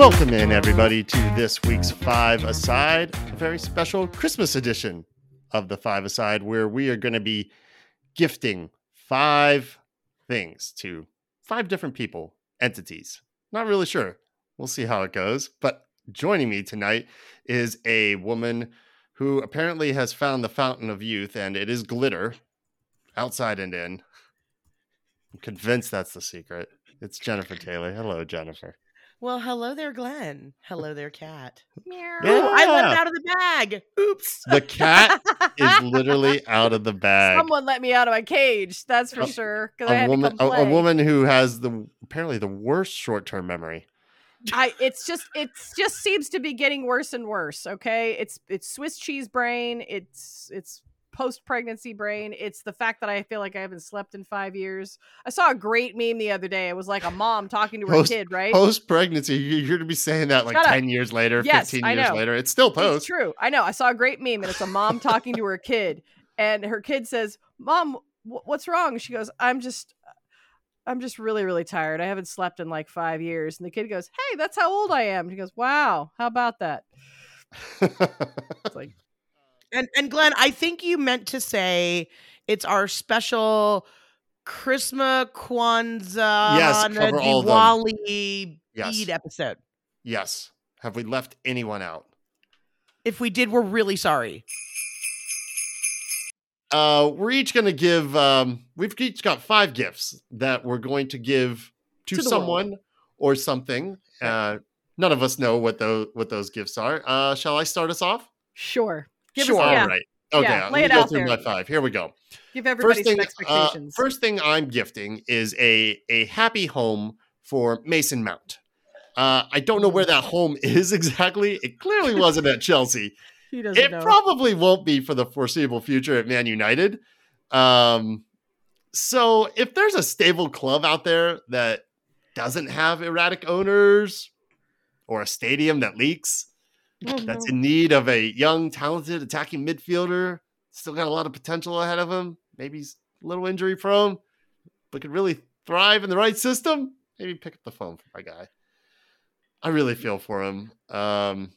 Welcome in, everybody, to this week's Five Aside, a very special Christmas edition of the Five Aside, where we are going to be gifting five things to five different people, entities. Not really sure. We'll see how it goes. But joining me tonight is a woman who apparently has found the fountain of youth, and it is glitter outside and in. I'm convinced that's the secret. It's Jennifer Taylor. Hello, Jennifer. Well, hello there, Glenn. Hello there, cat. Meow. Ooh, I let it out of the bag. Oops. The cat is literally out of the bag. Someone let me out of my cage. That's for A- sure. Because had woman, to a, a woman who has the apparently the worst short-term memory. I. It's just. It's just seems to be getting worse and worse. Okay. It's it's Swiss cheese brain. It's it's post pregnancy brain. It's the fact that I feel like I haven't slept in five years. I saw a great meme the other day. It was like a mom talking to her Post- kid. Right. Post-pregnancy, you- you're to be saying that like Shut up. ten years later, Yes, fifteen I years know. later. It's still It's post. true. I know. I saw a great meme, and it's a mom talking to her kid, and her kid says, "Mom, wh- what's wrong?" She goes, "I'm just, I'm just really, really tired. I haven't slept in like five years." And the kid goes, "Hey, that's how old I am." She goes, "Wow, how about that?" It's like, And and Glenn, I think you meant to say it's our special Christmas Kwanzaa Yes, cover all them. Diwali Yes. Eid episode. yes. Have we left anyone out? If we did, we're really sorry. Uh, we're each going to give. Um, we've each got five gifts that we're going to give to, To the world. someone or something. Uh, none of us know what those what those gifts are. Uh, shall I start us off? sure, give sure. us, yeah, All right. Okay. Yeah, let lay me it go out through there. my five. Here we go. give everybody first thing, some uh, expectations. first thing I'm gifting is a a happy home for Mason Mount. Uh, I don't know where that home is exactly. It clearly wasn't at Chelsea. he doesn't It know. probably won't be for the foreseeable future at Man United. Um, so if there's a stable club out there that doesn't have erratic owners or a stadium that leaks, Oh, that's in need of a young, talented attacking midfielder, still got a lot of potential ahead of him. Maybe he's a little injury prone, but could really thrive in the right system. Maybe pick up the phone for my guy. I really feel for him. Um,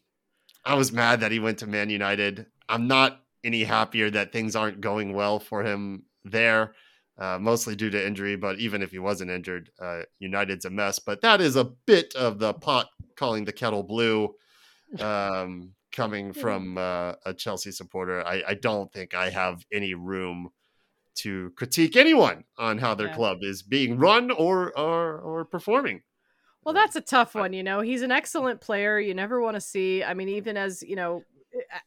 I was mad that he went to Man United. I'm not any happier that things aren't going well for him there, uh, mostly due to injury. But even if he wasn't injured, uh, United's a mess. But that is a bit of the pot calling the kettle blue um, coming from uh, a Chelsea supporter. I, I don't think I have any room to critique anyone on how their Yeah. club is being run or or, or performing. Well, that's a tough one. You know, he's an excellent player. You never want to see. I mean, even as you know,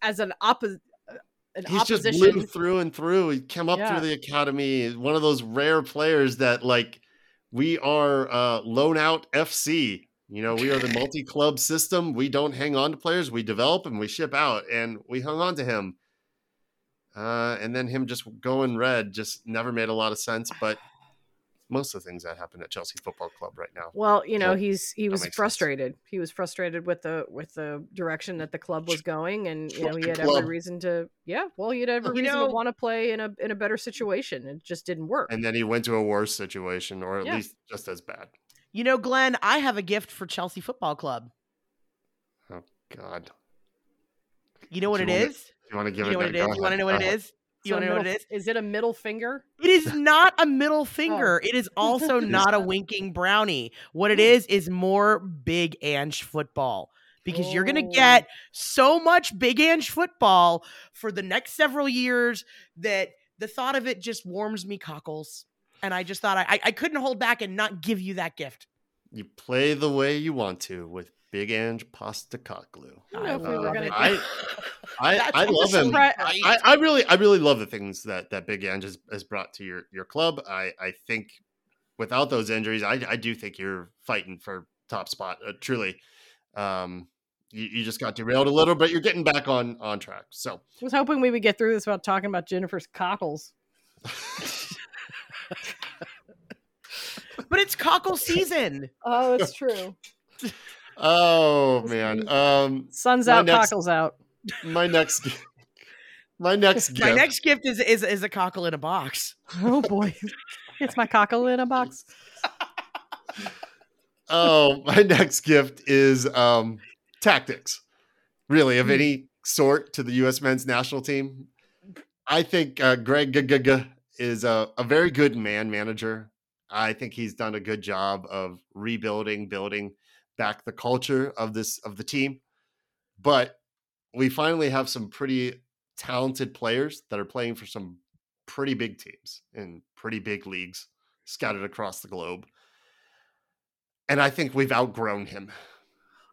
as an opposite, an He's just opposition. blue through and through. He came up Yeah. through the academy. One of those rare players that like we are uh, loan out FC. You know, we are the multi club system. We don't hang on to players. We develop and we ship out, and we hung on to him. Uh, and then him just going red just never made a lot of sense. But most of the things that happen at Chelsea Football Club right now. Well, you know, Well, he's he was makes sense. frustrated. He was frustrated with the with the direction that the club was going, and you know, he had club. every reason to. Yeah, well, he had every You reason know- to want to play in a in a better situation. It just didn't work. And then he went to a worse situation, or at Yeah. least just as bad. You know, Glenn, I have a gift for Chelsea Football Club. Oh God, You know what it is? you wanna- you want to give You know it? what it is? You want to ahead, know what go it uh-huh. You want to know what it middle- is? Is it a middle finger? It is not a middle finger. Oh. It is also not a winking brownie. What it hmm. is is more Big Ange football because you're going to oh. get so much Big Ange football for the next several years that the thought of it just warms me cockles. And I just thought I, I, I couldn't hold back and not give you that gift. You play the way you want to with Big Ange Postecoglou. I don't know if we I were love it. I, I, I love him. right. I, I really, I really love the things that that Big Ange has, has brought to your your club. I, I think without those injuries, I, I do think you're fighting for top spot. Uh, truly, um, you, you just got derailed a little, but you're getting back on on track. So I was hoping we would get through this without talking about Jennifer's cockles. but it's cockle season. Oh, it's true. oh man, um, Sun's out, next- cockles out. my next, gi- my next gift. My next gift is, is is a cockle in a box. Oh boy, it's my cockle in a box. Oh, my next gift is um, tactics, really, of Hmm. any sort to the U.S. men's national team. I think uh, Greg Gagga is a, a very good man manager. I think he's done a good job of rebuilding, building back the culture of this of the team. But we finally have some pretty talented players that are playing for some pretty big teams in pretty big leagues scattered across the globe. And I think we've outgrown him.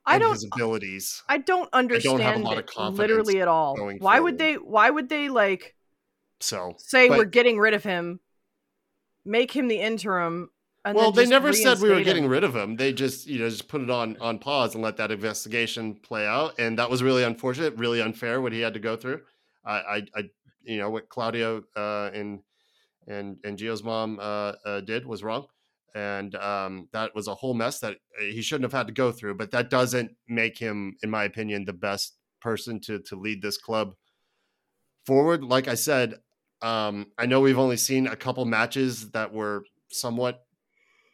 I don't his abilities. I don't understand I don't have a lot of confidence literally at all. Why would they why would they like So say but- we're getting rid of him, make him the interim and well, they never said we were getting him? rid of him. They just, you know, just put it on on pause and let that investigation play out. And that was really unfortunate, really unfair what he had to go through. I, I, I you know, what Claudio uh, and and and Gio's mom uh, uh, did was wrong, and um, that was a whole mess that he shouldn't have had to go through. But that doesn't make him, in my opinion, the best person to to lead this club forward. Like I said, um, I know we've only seen a couple matches that were somewhat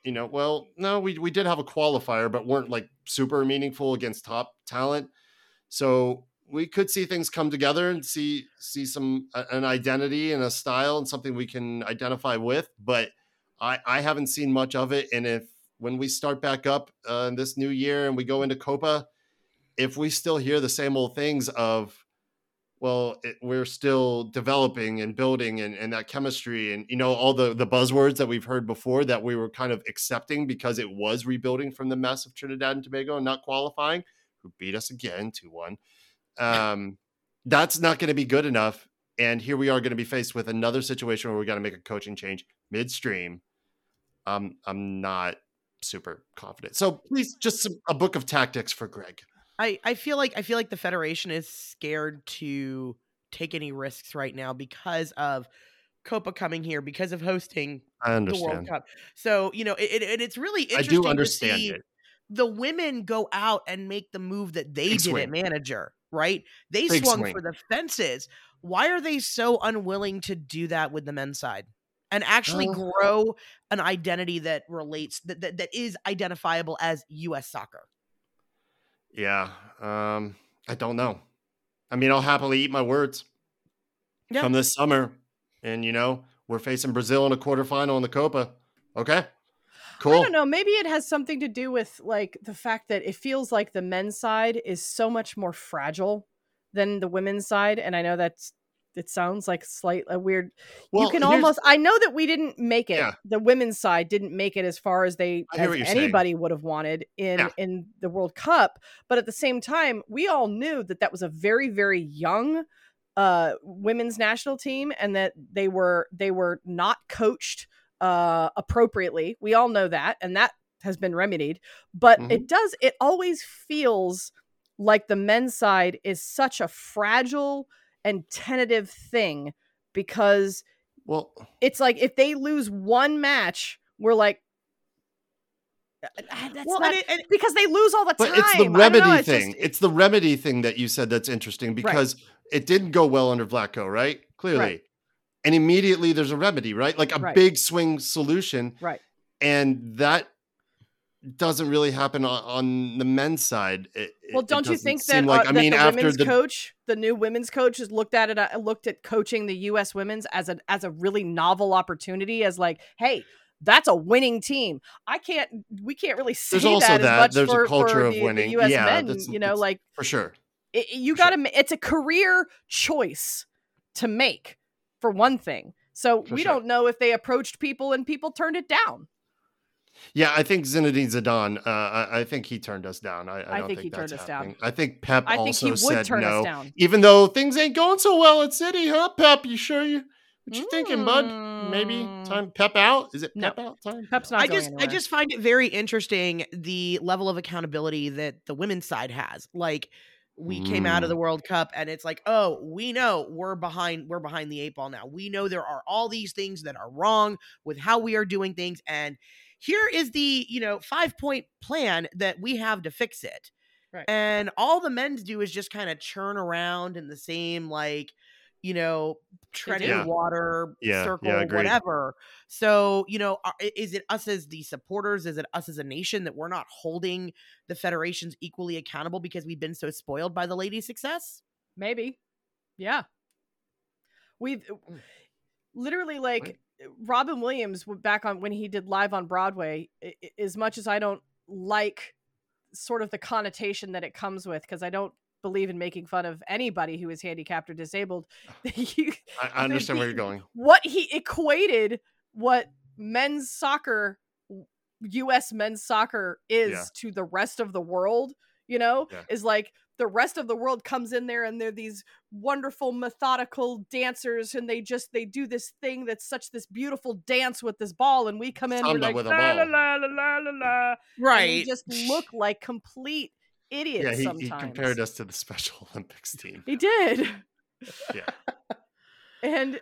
you know, well, no, we we did have a qualifier, but weren't like super meaningful against top talent. So we could see things come together and see see some a- an identity and a style and something we can identify with. But I I haven't seen much of it. And if when we start back up uh, in this new year and we go into Copa, if we still hear the same old things of well it, we're still developing and building and, and that chemistry and you know all the the buzzwords that we've heard before that we were kind of accepting because it was rebuilding from the mess of trinidad and tobago and not qualifying who beat us again 2-1 um, that's not going to be good enough and here we are going to be faced with another situation where we got to make a coaching change midstream. Um, i'm not super confident. So please just some, a book of tactics for greg I, I feel like I feel like the Federation is scared to take any risks right now because of Copa coming here, because of hosting i the understand World Cup. So you know, it, it, it's really i interesting do to understand see it the women go out and make the move that they Big did swing. at manager. Right? They Big swung swing. for the fences. Why are they so unwilling to do that with the men's side? And actually Uh, grow an identity that relates that, that that is identifiable as US soccer. Yeah. Um, I don't know. I mean, I'll happily eat my words Yeah. come this summer. And, you know, we're facing Brazil in a quarterfinal in the Copa. Okay. Cool. I don't know. Maybe it has something to do with like the fact that it feels like the men's side is so much more fragile than the women's side, and I know that's it sounds like slight a weird. Well, you can almost. I know that we didn't make it. Yeah. The women's side didn't make it as far as they as you're saying. anybody would have wanted in Yeah. in the World Cup, but at the same time, we all knew that that was a very very young uh women's national team and that they were they were not coached uh appropriately we all know that and that has been remedied but Mhm. it does it always feels like the men's side is such a fragile and tentative thing because Well, it's like if they lose one match we're like "Ah, that's well, not and, it, and because they lose all the but time it's the I don't know, remedy it's just- thing. it's the remedy thing that you said that's interesting because it didn't go well under Vlatko, right? Clearly. And immediately there's a remedy, right? Like a Right. big swing solution. right And that doesn't really happen on, on the men's side. It- Well, don't you think that, like, uh, I that mean, the after women's the coach, the new women's coach, has looked at it, uh, looked at coaching the U.S. women's as a as a really novel opportunity, as like, hey, that's a winning team. I can't, we can't really see There's also that, much There's a culture for of the, winning. The U.S. Yeah, men, you know, like for sure. it, you got to. It's a career choice to make for one thing. So For we sure. don't know if they approached people and people turned it down. Yeah, I think Zinedine Zidane. Uh, I, I think he turned us down. I, I, I don't think think, he turned that's us down. I think Pep I think also he would said turn no, us down. even though things ain't going so well at City, huh? Pep, you sure you? What you thinking, bud? Maybe Mm. time Pep out? Is it No. Pep out time? Pep's No. not I going just I just find it very interesting the level of accountability that the women's side has. Like we came out of Mm. the World Cup and it's like, "Oh, we know we're behind we're behind the eight ball now. We know there are all these things that are wrong with how we are doing things and here is the, you know, 5-point plan that we have to fix it." Right. And all the men do is just kind of churn around in the same like you know, treading Yeah. water, Yeah, yeah, circle, agreed. whatever. So, you know, is it us as the supporters? Is it us as a nation that we're not holding the federations equally accountable because we've been so spoiled by the ladies' success? Maybe. Yeah. We've literally like Robin Williams back on when he did live on Broadway. i- As much as I don't like sort of the connotation that it comes with, because I don't believe in making fun of anybody who is handicapped or disabled. I understand where you're going. what he equated what men's soccer US men's soccer is Yeah. to the rest of the world, you know, Yeah. is like the rest of the world comes in there and they're these wonderful methodical dancers and they just they do this thing that's such this beautiful dance with this ball and we come in we're like with a la, la, ball. la, la, la, la, la, and we Right. just look like complete idiots Yeah, he, sometimes. he compared us to the Special Olympics team. He did. Yeah. and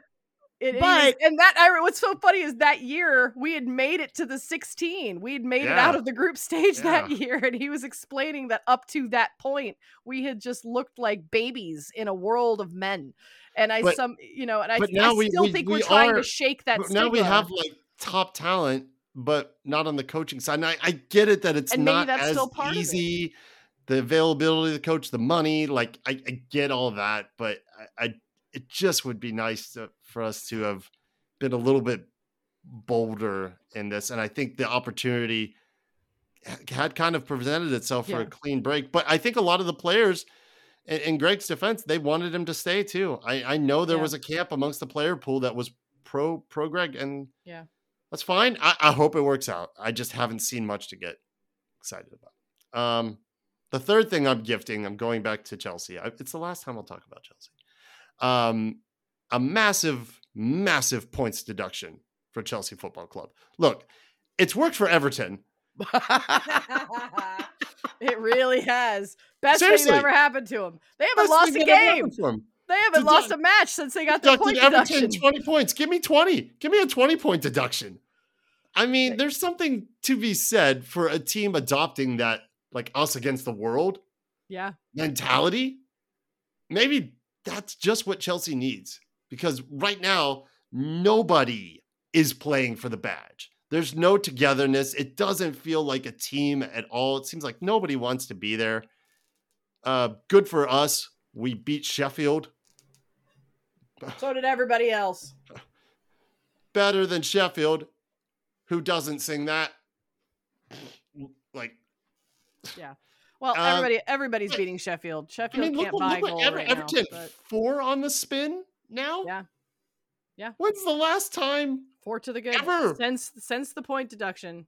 it, But- was- and that I what's so funny is that year we had made it to the 16. We had made it out of the group stage that year, and he was explaining that up to that point we had just looked like babies in a world of men. And I But- some you know, and I, I we- still we- think we are trying to shake that. But now we have like top talent, but not on the coaching side. And I, I get it that it's And not that's as still part easy. The availability of the coach, the money, like I, I get all that, but I, I it just would be nice to, for us to have been a little bit bolder in this. And I think the opportunity had kind of presented itself for Yeah. a clean break. But I think a lot of the players, in, in Greg's defense, they wanted him to stay too. I, I know there Yeah. was a camp amongst the player pool that was pro pro Greg, and Yeah. that's fine. I, I hope it works out. I just haven't seen much to get excited about. Um, the third thing I'm gifting, I'm going back to Chelsea. I, it's the last time I'll talk about Chelsea. Um, a massive, massive points deduction for Chelsea Football Club. Look, it's worked for Everton. it really has. Best Seriously. thing that ever happened to them. They haven't Best lost a thing that ever game. happened for 'em. They haven't lost a match since they got the point Everton deduction. 20 points. Give me 20. Give me a 20 point deduction. I mean, there's something to be said for a team adopting that, like us against the world Yeah. mentality. Maybe that's just what Chelsea needs because right now, nobody is playing for the badge. There's no togetherness. It doesn't feel like a team at all. It seems like nobody wants to be there. Uh, good for us. We beat Sheffield. So did everybody else. better than Sheffield. Who doesn't sing that? Like, yeah. Well, Um, everybody everybody's but- beating Sheffield. I Sheffield mean, can't look buy what goal right Everton now. But four on the spin now. Yeah. Yeah. When's the last time? four to the good. Ever. Since since the point deduction,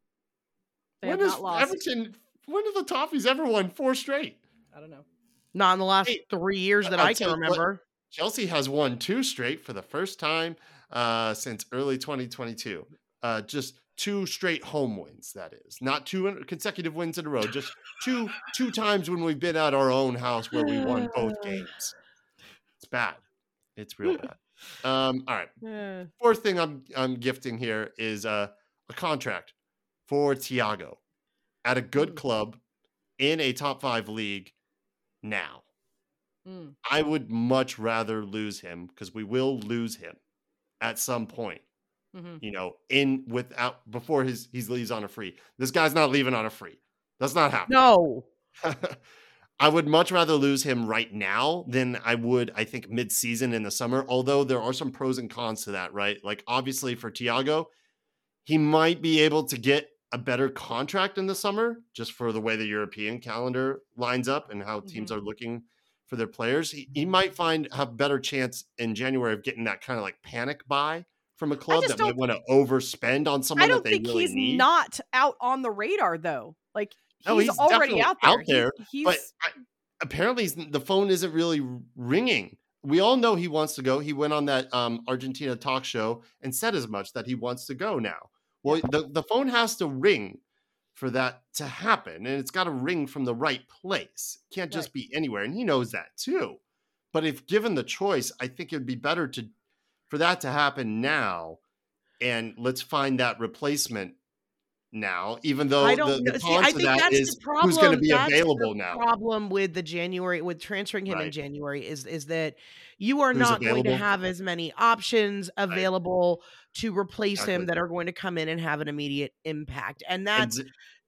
they when have has not lost. Everton? When have the Toffees ever won four straight? I don't know. Not in the last Hey, three years that I'll I can you what, remember. Chelsea has won two straight for the first time uh, since early 2022. Uh, just two straight home wins. That is not two consecutive wins in a row. Just two two times when we've been at our own house where we won both games. It's bad. It's real bad. Um, all right. Yeah. Fourth thing I'm I'm gifting here is uh, a contract for Thiago at a good Mm. club in a top five league now. Mm. I would much rather lose him because we will lose him at some point. hmm You know, in without before his he leaves on a free. This guy's not leaving on a free. That's not happening. No. I would much rather lose him right now than I would, I think, mid-season in the summer. Although there are some pros and cons to that, right? Like obviously for Thiago, he might be able to get a better contract in the summer just for the way the European calendar lines up and how teams mm-hmm. are looking for their players. He, he might find have better chance in January of getting that kind of like panic buy from a club that might want to overspend on someone I don't think really he's need. not out on the radar though. Like No, he's already out there. out there, He's, he's but I, apparently the phone isn't really ringing. We all know he wants to go. He went on that um, Argentina talk show and said as much that he wants to go now. Well, the, the phone has to ring for that to happen, and it's got to ring from the right place. It can't just Right. be anywhere, and he knows that too. But if given the choice, I think it'd be better to for that to happen now, and let's find that replacement now, even though I the, don't know. the See, I think that that's is the problem. who's going to be That's the available now. Problem with the January with transferring him in January is is that you are Who's not going to have as many options available to replace him that are going to come in and have an immediate impact, and that's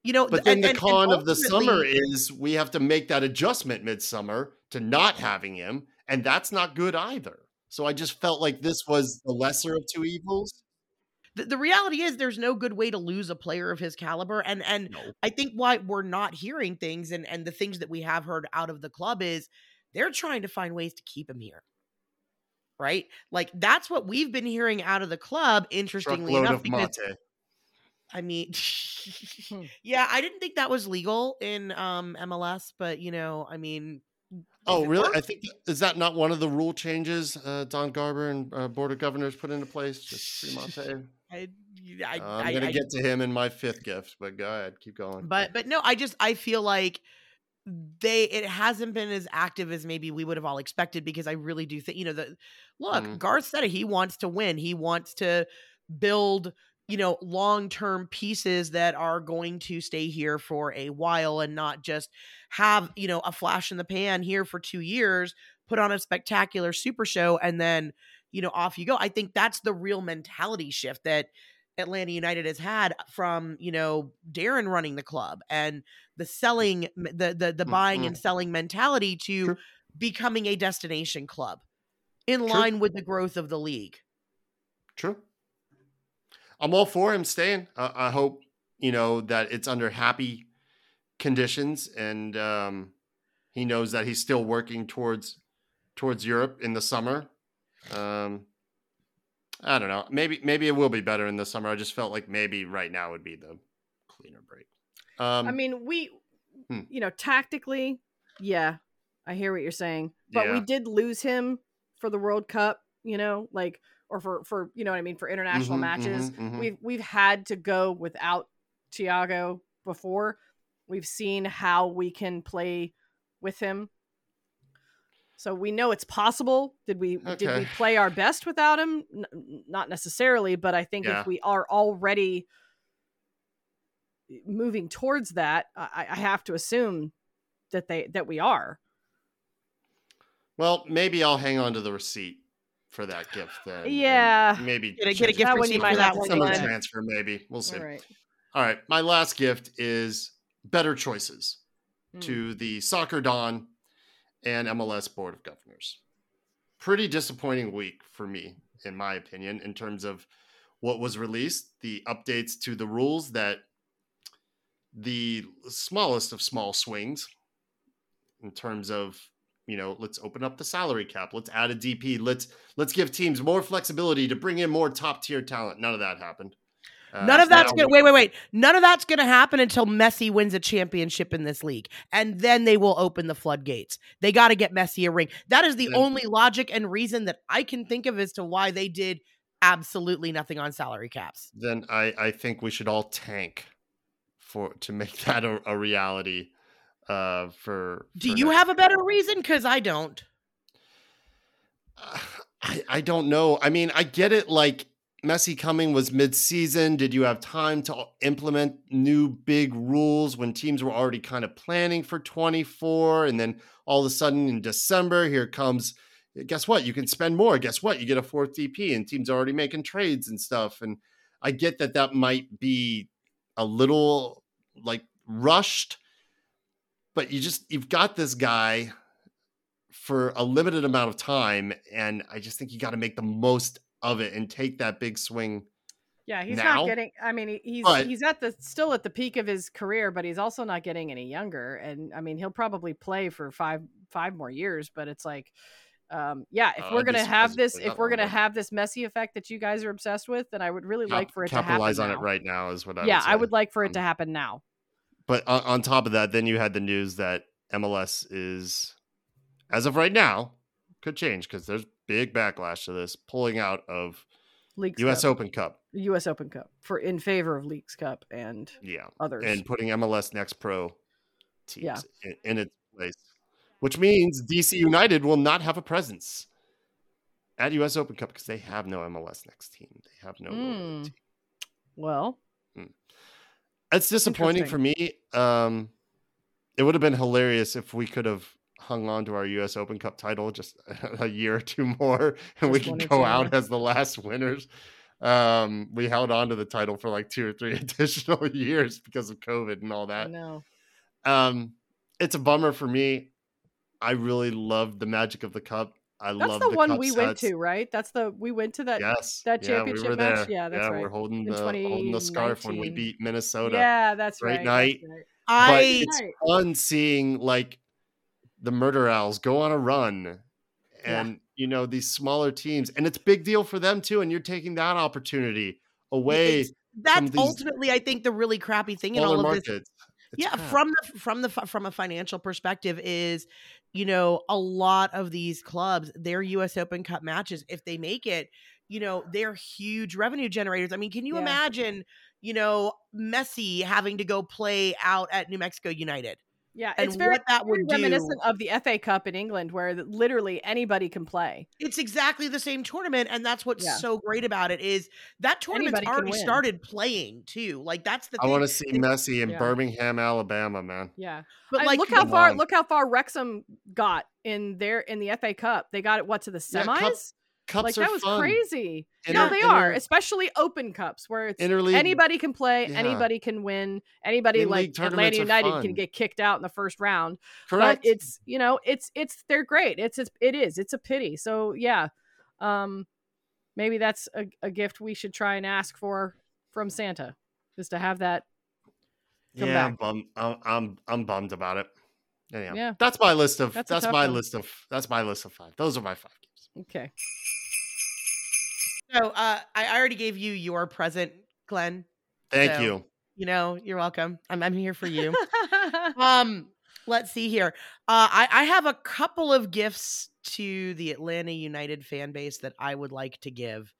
you know. but then and- the con of the summer is we have to make that adjustment midsummer to not having him, and that's not good either. So I just felt like this was the lesser of two evils. The, the reality is there's no good way to lose a player of his caliber and and No. i think why we're not hearing things and and the things that we have heard out of the club is they're trying to find ways to keep him here right like that's what we've been hearing out of the club interestingly Truckload enough of because mate. i mean Hmm. yeah i didn't think that was legal in um mls but you know i mean Oh, really? works- I think is that not one of the rule changes uh, Don Garber and uh, Board of Governors put into place? Just free mate. I, I, I'm gonna I- get to him in my fifth gift, but go ahead, keep going. but but no i just i feel like they it hasn't been as active as maybe we would have all expected because i really do think you know the look Mhm. garth said it he wants to win he wants to build you know long-term pieces that are going to stay here for a while and not just have you know a flash in the pan here for two years put on a spectacular super show and then you know off you go i think that's the real mentality shift that Atlanta United has had from you know Darren running the club and the selling the the the buying Mhm. and selling mentality to True. becoming a destination club in line with the growth of the league. True. I'm all for him staying. Uh, I hope you know that it's under happy conditions, and um, he knows that he's still working towards towards Europe in the summer. Um, I don't know. Maybe maybe it will be better in the summer. I just felt like maybe right now would be the cleaner break. Um, I mean, we, Hmm. you know, tactically, yeah, I hear what you're saying, but we did lose him for the World Cup, you know, like or for for you know what I mean for international Mhm, matches. mhm, mhm. We've we've had to go without Thiago before. We've seen how we can play with him. So we know it's possible. Did we did we play our best without him? N- n- not necessarily, but I think Yeah. if we are already moving towards that, I, I have to assume that they that we are. well, maybe I'll hang on to the receipt for that gift then. Yeah. maybe Get a, get a gift That receipt you for that have one. say summer Glenn. Glenn. transfer, maybe. We'll see. All right. All right. My last gift is better choices Hmm. to the Soccer Don and MLS Board of Governors. Pretty disappointing week for me, in my opinion, in terms of what was released, the updates to the rules that the smallest of small swings in terms of you know let's open up the salary cap let's add a dp let's let's give teams more flexibility to bring in more top tier talent none of that happened Uh, None of that's gonna wait, wait, wait. None of that's gonna happen until Messi wins a championship in this league. And then they will open the floodgates. They gotta get Messi a ring. That is the only logic and reason that I can think of as to why they did absolutely nothing on salary caps. then I, I think we should all tank for to make that a, a reality. Uh, for Do for you have a better reason? Because I don't. Uh, I I don't know. I mean, I get it. Like Messi coming was mid-season. Did you have time to implement new big rules when teams were already kind of planning for 24? And then all of a sudden in December, here comes. Guess what? You can spend more. Guess what? You get a fourth DP, and teams are already making trades and stuff. And I get that that might be a little like rushed, but you just you've got this guy for a limited amount of time, and I just think you got to make the most of it and take that big swing. Yeah, he's now. not getting. I mean, he's But- he's at the still at the peak of his career, but he's also not getting any younger. And I mean, he'll probably play for five five more years. But it's like, um, yeah, if Uh, we're gonna have this, if we're gonna have this Messi effect that you guys are obsessed with, then I would really like for it to capitalize on now. it right now is what I yeah, would I would like for it Um, to happen now. But on, on top of that, then you had the news that MLS is, as of right now, could change because there's big backlash to this, pulling out of Leagues U.S. Cup, Open Cup. U.S. Open Cup for in favor of Leagues Cup and Yeah, others. and putting MLS Next Pro teams Yeah. in, in its place, which means DC United will not have a presence at U.S. Open Cup because they have no MLS Next team. They have no Mm. team. well, It's disappointing for me. Um, it would have been hilarious if we could have hung on to our U.S. Open Cup title just a year or two more, and we Just one could go out as the last winners. Um, we held on to the title for like two or three additional years because of COVID and all that. No. Um, it's a bummer for me. I really loved the magic of the cup. I That's love the, one we went to, right? That's the we went to that. Yes, that yeah, we championship match? Yeah, that's yeah, we're holding the holding the scarf when we beat Minnesota. Yeah, that's Great right. night. That's right. but I it's fun seeing like the murder owls go on a run Yeah. and you know these smaller teams and it's big deal for them too and you're taking that opportunity away It's- that's these ultimately, I think, the really crappy thing in all of this It's yeah crap. from the from the from a financial perspective is you know a lot of these clubs their us open cup matches if they make it you know they're huge revenue generators i mean can you Yeah. imagine you know messi having to go play out at new mexico united Yeah, and it's very, what that very would do reminiscent of the FA Cup in England, where literally anybody can play. it's exactly the same tournament and that's what's Yeah. so great about it is that tournament's Anybody already started playing too like that's the i want to see messi in Yeah. birmingham alabama man Yeah, but I- like look how far on. look how far Wrexham got in their in the FA Cup. They got it what to the Yeah, semis? cup- cups like that was fun. crazy. Inter- no, they are, especially Open Cups where it's interleague anybody can play, yeah. anybody can win, anybody In-league like Atlanta United can get kicked out in the first round. correct But it's you know it's it's they're great. It's, it's it is it's a pity. So yeah, um, maybe that's a, a gift we should try and ask for from Santa, is to have that. yeah I'm bummed I'm, I'm i'm bummed about it Anyhow, Yeah. that's my list of That's that's, my one. list of that's my list of five those are my five Okay. so uh i I already gave you your present glenn. Thank So- you. you know you're welcome. I'm, I'm here for you. Um let's see here. Uh I, I have a couple of gifts to the atlanta united fan base that i would like to give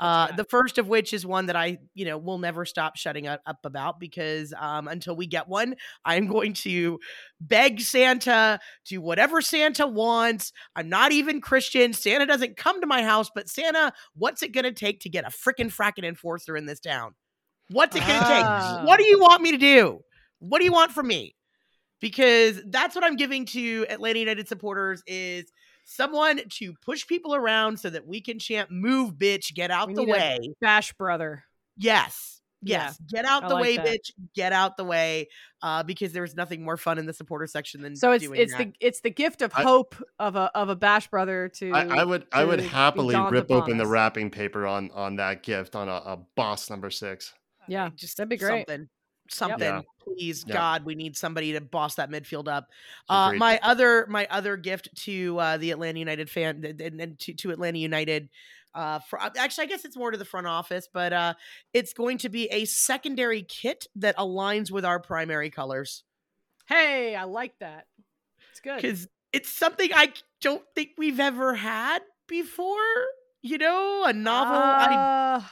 uh the first of which is one that i you know will never stop shutting up, up about because um until we get one i'm going to beg santa do whatever santa wants i'm not even christian santa doesn't come to my house but santa what's it gonna take to get a freaking fracking enforcer in this town what's it gonna take Ah. what do you want me to do? What do you want from me? Because that's what I'm giving to Atlanta United supporters is someone to push people around so that we can chant "Move, bitch, get out We the way." Bash brother. yes, Yeah, yes, get out I the like way, that. bitch, get out the way. Uh, because there's nothing more fun in the supporter section than So it's doing it's that. the it's the gift of I- hope of a of a bash brother to. I, I would I would happily rip upon open the wrapping paper on on that gift on a, a boss number six. Yeah, just that'd be great. Something, something. Yeah. Please, Yeah. God, we need somebody to boss that midfield up. Uh, my other, my other gift to uh, the Atlanta United fan and, and- and to, to Atlanta United. Uh, for actually, I guess it's more to the front office, but uh, it's going to be a secondary kit that aligns with our primary colors Hey, I like that. It's good. because it's something I don't think we've ever had before. You know, a novel. Uh, the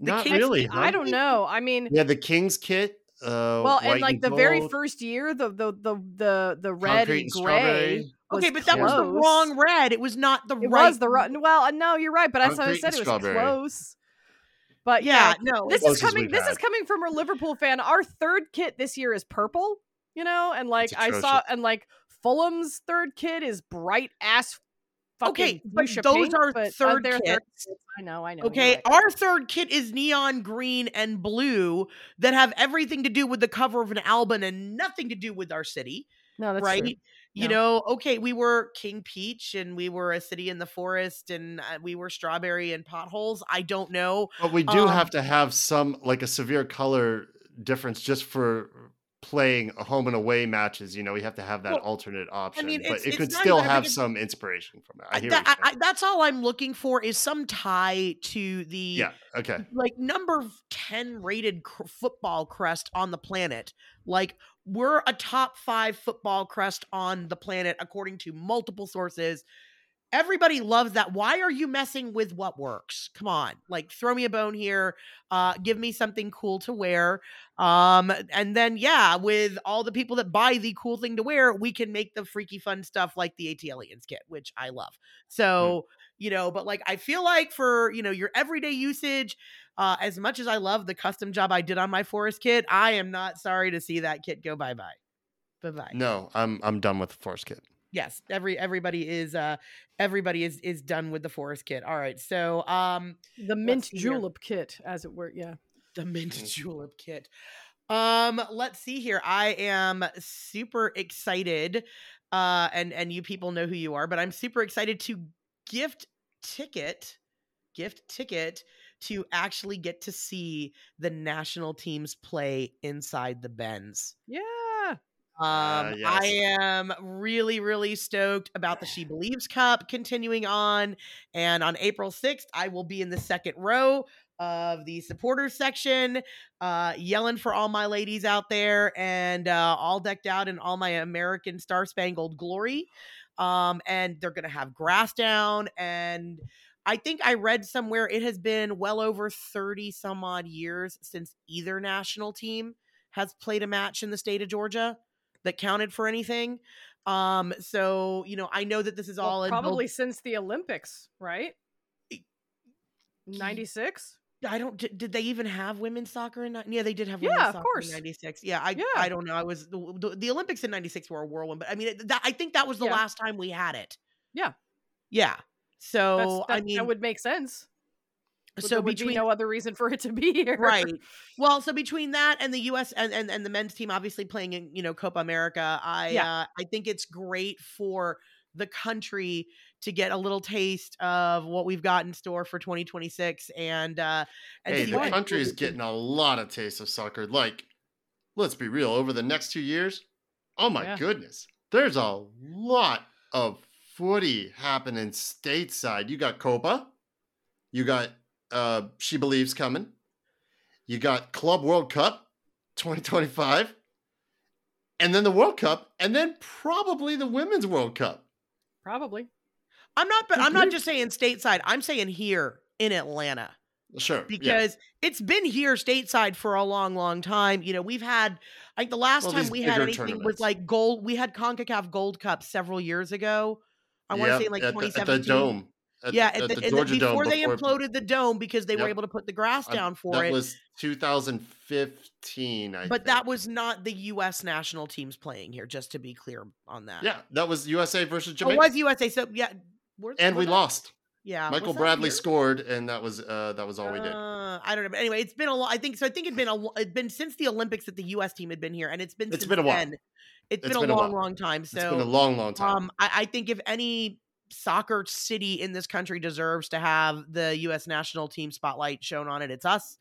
Not Kings- really. I huh? don't know. I mean, Yeah, the King's kit. Uh, well, white and like the very first year, the the the the the red concrete and and gray. strawberry. okay, but that was the wrong red. It was not the It right. was the right. Well, uh, no, you're right. But that's I said. It was strawberry. close. But Yeah, yeah, no. this is coming. we've This is coming from a Liverpool fan. Our third kit this year is purple. You know, and like I saw, and like Fulham's third kit is bright ass. Fucking Okay, but those pink, are but, third they're kits. I know, I know. Okay, right. our third kit is neon green and blue that have everything to do with the cover of an album and nothing to do with our city, no, that's right? true. You No. know, okay, we were King Peach and we were a city in the forest and uh, we were strawberry and potholes. I don't know. But we do Um, have to have some like a severe color difference just for playing home and away matches. You know, we have to have that Well, alternate option. mean, but it could still have some inspiration from it. I I- hear that- I- I- that's all I'm looking for is some tie to the yeah. Okay. like number 10 rated cr- football crest on the planet. Like we're a top 5 football crest on the planet according to multiple sources. Everybody loves that. Why are you messing with what works? Come on. Like throw me a bone here. Uh give me something cool to wear. Um and then yeah, with all the people that buy the cool thing to wear, we can make the freaky fun stuff like the ATLiens kit, which I love. So, you know, but like I feel like for, you know, your everyday usage, uh, as much as I love the custom job I did on my forest kit, I am not sorry to see that kit go bye bye. Bye bye. No, I'm I'm done with the forest kit. Yes, every everybody is uh everybody is is done with the forest kit. All right. So um The mint see here. julep kit, as it were. Yeah. the mint Mhm. julep kit. Um, let's see here. I am super excited. Uh, and and you people know who you are, but I'm super excited to gift ticket, gift ticket to actually get to see the national teams play inside the Benz. Yeah. Um, yes. I am really, really stoked about the She Believes Cup continuing on. And on April 6th, I will be in the second row of the supporters section, uh, yelling for all my ladies out there and uh, all decked out in all my American Star Spangled glory. Um, and they're going to have grass down. And I think I read somewhere it has been well over 30 some odd years since either national team has played a match in the state of Georgia that counted for anything. Um, so you know, I know that this is Well, all build- probably since the Olympics, right? E- 96? I don't. Did, they even have women's soccer in? Yeah, they did have. Yeah, women's of soccer course. In '96. Yeah, I. Yeah. I don't know. I was the, the, Olympics in '96 were a whirlwind, but I mean, it- that, I think that was the Yeah. last time we had it. Yeah. Yeah. So That's, that, I mean, that would make sense. But so there between be no other reason for it to be here. right well so between that and the us and, and and the men's team obviously playing in you know copa america i Yeah. uh i think it's great for the country to get a little taste of what we've got in store for 2026 and uh and Hey, the what- country is getting a lot of taste of soccer. Like, let's be real, over the next two years, oh my Yeah. goodness, there's a lot of footy happening stateside. You got Copa, you got uh She Believes coming, you got Club World Cup 2025, and then the World Cup, and then probably the Women's World Cup. Probably. i'm not but i'm not just saying stateside i'm saying here in atlanta Sure. yeah. because it's been here stateside for a long, long time. You know, we've had I think the last Well, time we had anything was like gold. We had Concacaf Gold Cup several years ago. I want to Yep, say like at the, at 2017. the dome. At, yeah, at, at the, the and the- before Dome they before- imploded the dome because they were able to put the grass down for that it. was 2015 I but that was not the U.S. national teams playing here. Just to be clear on that. yeah that was usa versus Oh, jamaica it was USA. So yeah, were- and we that- lost Yeah, michael bradley scored and that was uh that was all we did Uh, I don't know, but anyway, it's been a lot. I think so. I think it'd been a it'd been since the Olympics that the US team had been here and it's been It's since been a while. then. It's been a been a long, while. long time. So it's been a long long time um, I, I think if any soccer city in this country deserves to have the U.S. national team spotlight shown on it, it's us.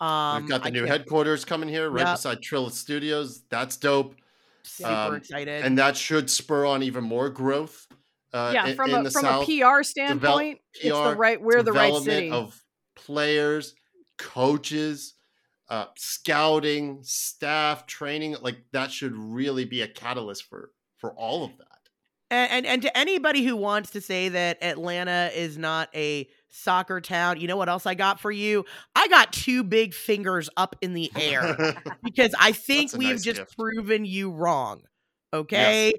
Um, we've got the I new can't- headquarters coming here right Yep. beside trilith studios that's dope Super um, excited. and that should spur on even more growth uh yeah, in, from in a the from south a PR standpoint, it's the right we're the right city. of players, coaches, uh, scouting, staff, training. Like that should really be a catalyst for for all of that. And, and and to anybody who wants to say that Atlanta is not a soccer town, you know what else I got for you? I got two big fingers up in the air because I think That's a we've nice just gift. proven you wrong. Okay.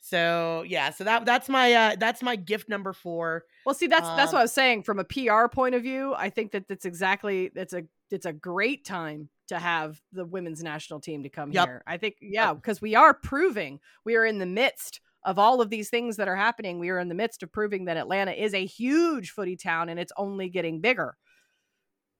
So yeah, so that that's my uh that's my gift number four. Well, see, that's that's Um, what I was saying. From a PR point of view, I think that that's exactly that's a it's a great time to have the women's national team to come Yep. here. I think, yeah, because we are proving we are in the midst of all of these things that are happening. We are in the midst of proving that Atlanta is a huge footy town, and it's only getting bigger.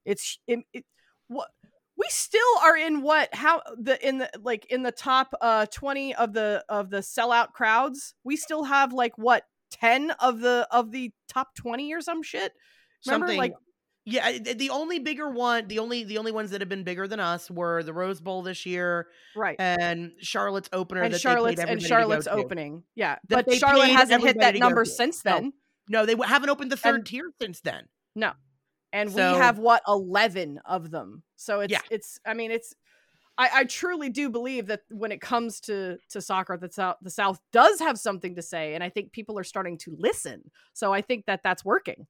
It's it, it, what we still are in what how the in the like in the top uh 20 of the of the sellout crowds we still have like what 10 of the of the top 20 or some shit remember Something like yeah, the only bigger one, the only the only ones that have been bigger than us were the Rose Bowl this year right and Charlotte's opener and that charlotte's they and charlotte's opening yeah That but charlotte hasn't hit that number since then No, they w- haven't opened the third And- tier since then. No, and So- we have what 11 of them so it's Yeah. it's i mean it's I, I truly do believe that when it comes to to soccer, the south the South does have something to say, and I think people are starting to listen. So I think that that's working.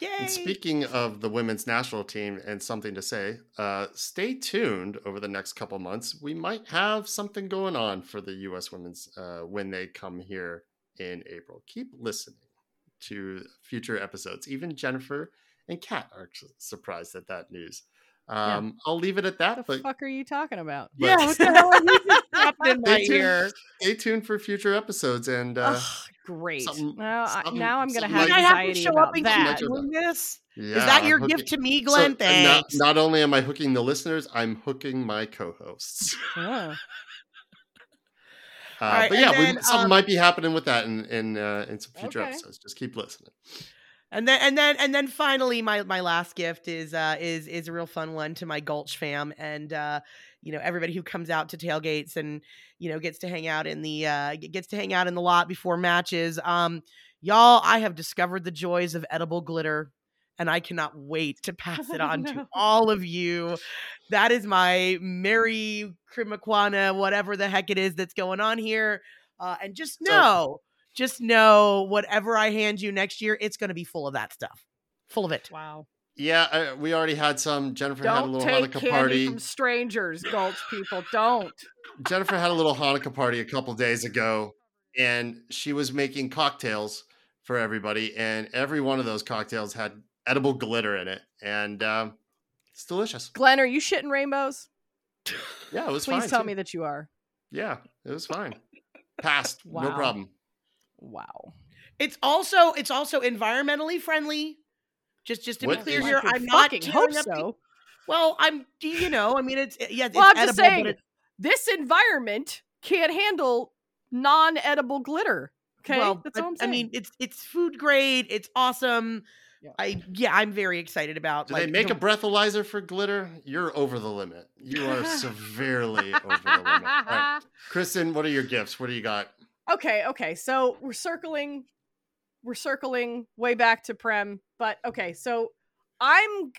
Yay! And speaking of the women's national team and something to say, uh, stay tuned over the next couple months. We might have something going on for the U.S. women's uh, when they come here in April. Keep listening. to future episodes. Even Jennifer and Kat are surprised at that news. Um, I'll leave it at that. What the fuck are you talking about? But- yeah, what the hell are you in my Stay tuned. ear? stay tuned for future episodes. And uh, Ugh, great. something- Now, I, now I'm gonna have like- I have to anxiety show about up and that. keep doing this. yeah, Is that your hooking- gift to me, So, Glenn? uh, not, Thanks. not only am I hooking the listeners, I'm hooking my co-hosts. Yeah. Uh, right, but and yeah, we, something um, might be happening with that in in uh, in some future Okay. episodes. Just keep listening. And then and then and then finally my my last gift is uh is is a real fun one to my Gulch fam and uh you know everybody who comes out to tailgates and you know gets to hang out in the uh gets to hang out in the lot before matches. Um y'all I have discovered the joys of edible glitter and I cannot wait to pass it Oh, on no. to all of you. That is my Merry Krimakwana whatever the heck it is that's going on here. Uh and just know just know whatever I hand you next year, it's going to be full of that stuff, full of it. Wow. Yeah, I, we already had some. Jennifer had a Don't little take Hanukkah candy party. from strangers, Gulch people. Don't. Jennifer had a little Hanukkah party a couple days ago, and she was making cocktails for everybody, and every one of those cocktails had edible glitter in it, and um, it's delicious. Glenn, are you shitting rainbows? Yeah, it was fine. Please tell too. me that you are. Yeah, it was fine. Passed, no problem. Wow. It's also it's also environmentally friendly. Just just to What be clear is- here, I would I'm not hope tearing up the- so. well, I'm you know, I mean it's yes, Well, it's I'm just saying, but it- this environment can't handle non-edible glitter. Okay, well, that's I, all I'm saying. I mean it's it's food grade, it's awesome. Yeah. I yeah, I'm very excited about Do like they make the- a breathalyzer for glitter? You're over the limit. You are severely over the limit. All right. Cristen, what are your gifts? What do you got? Okay, okay. So we're circling, we're circling way back to Prem, but okay. So I'm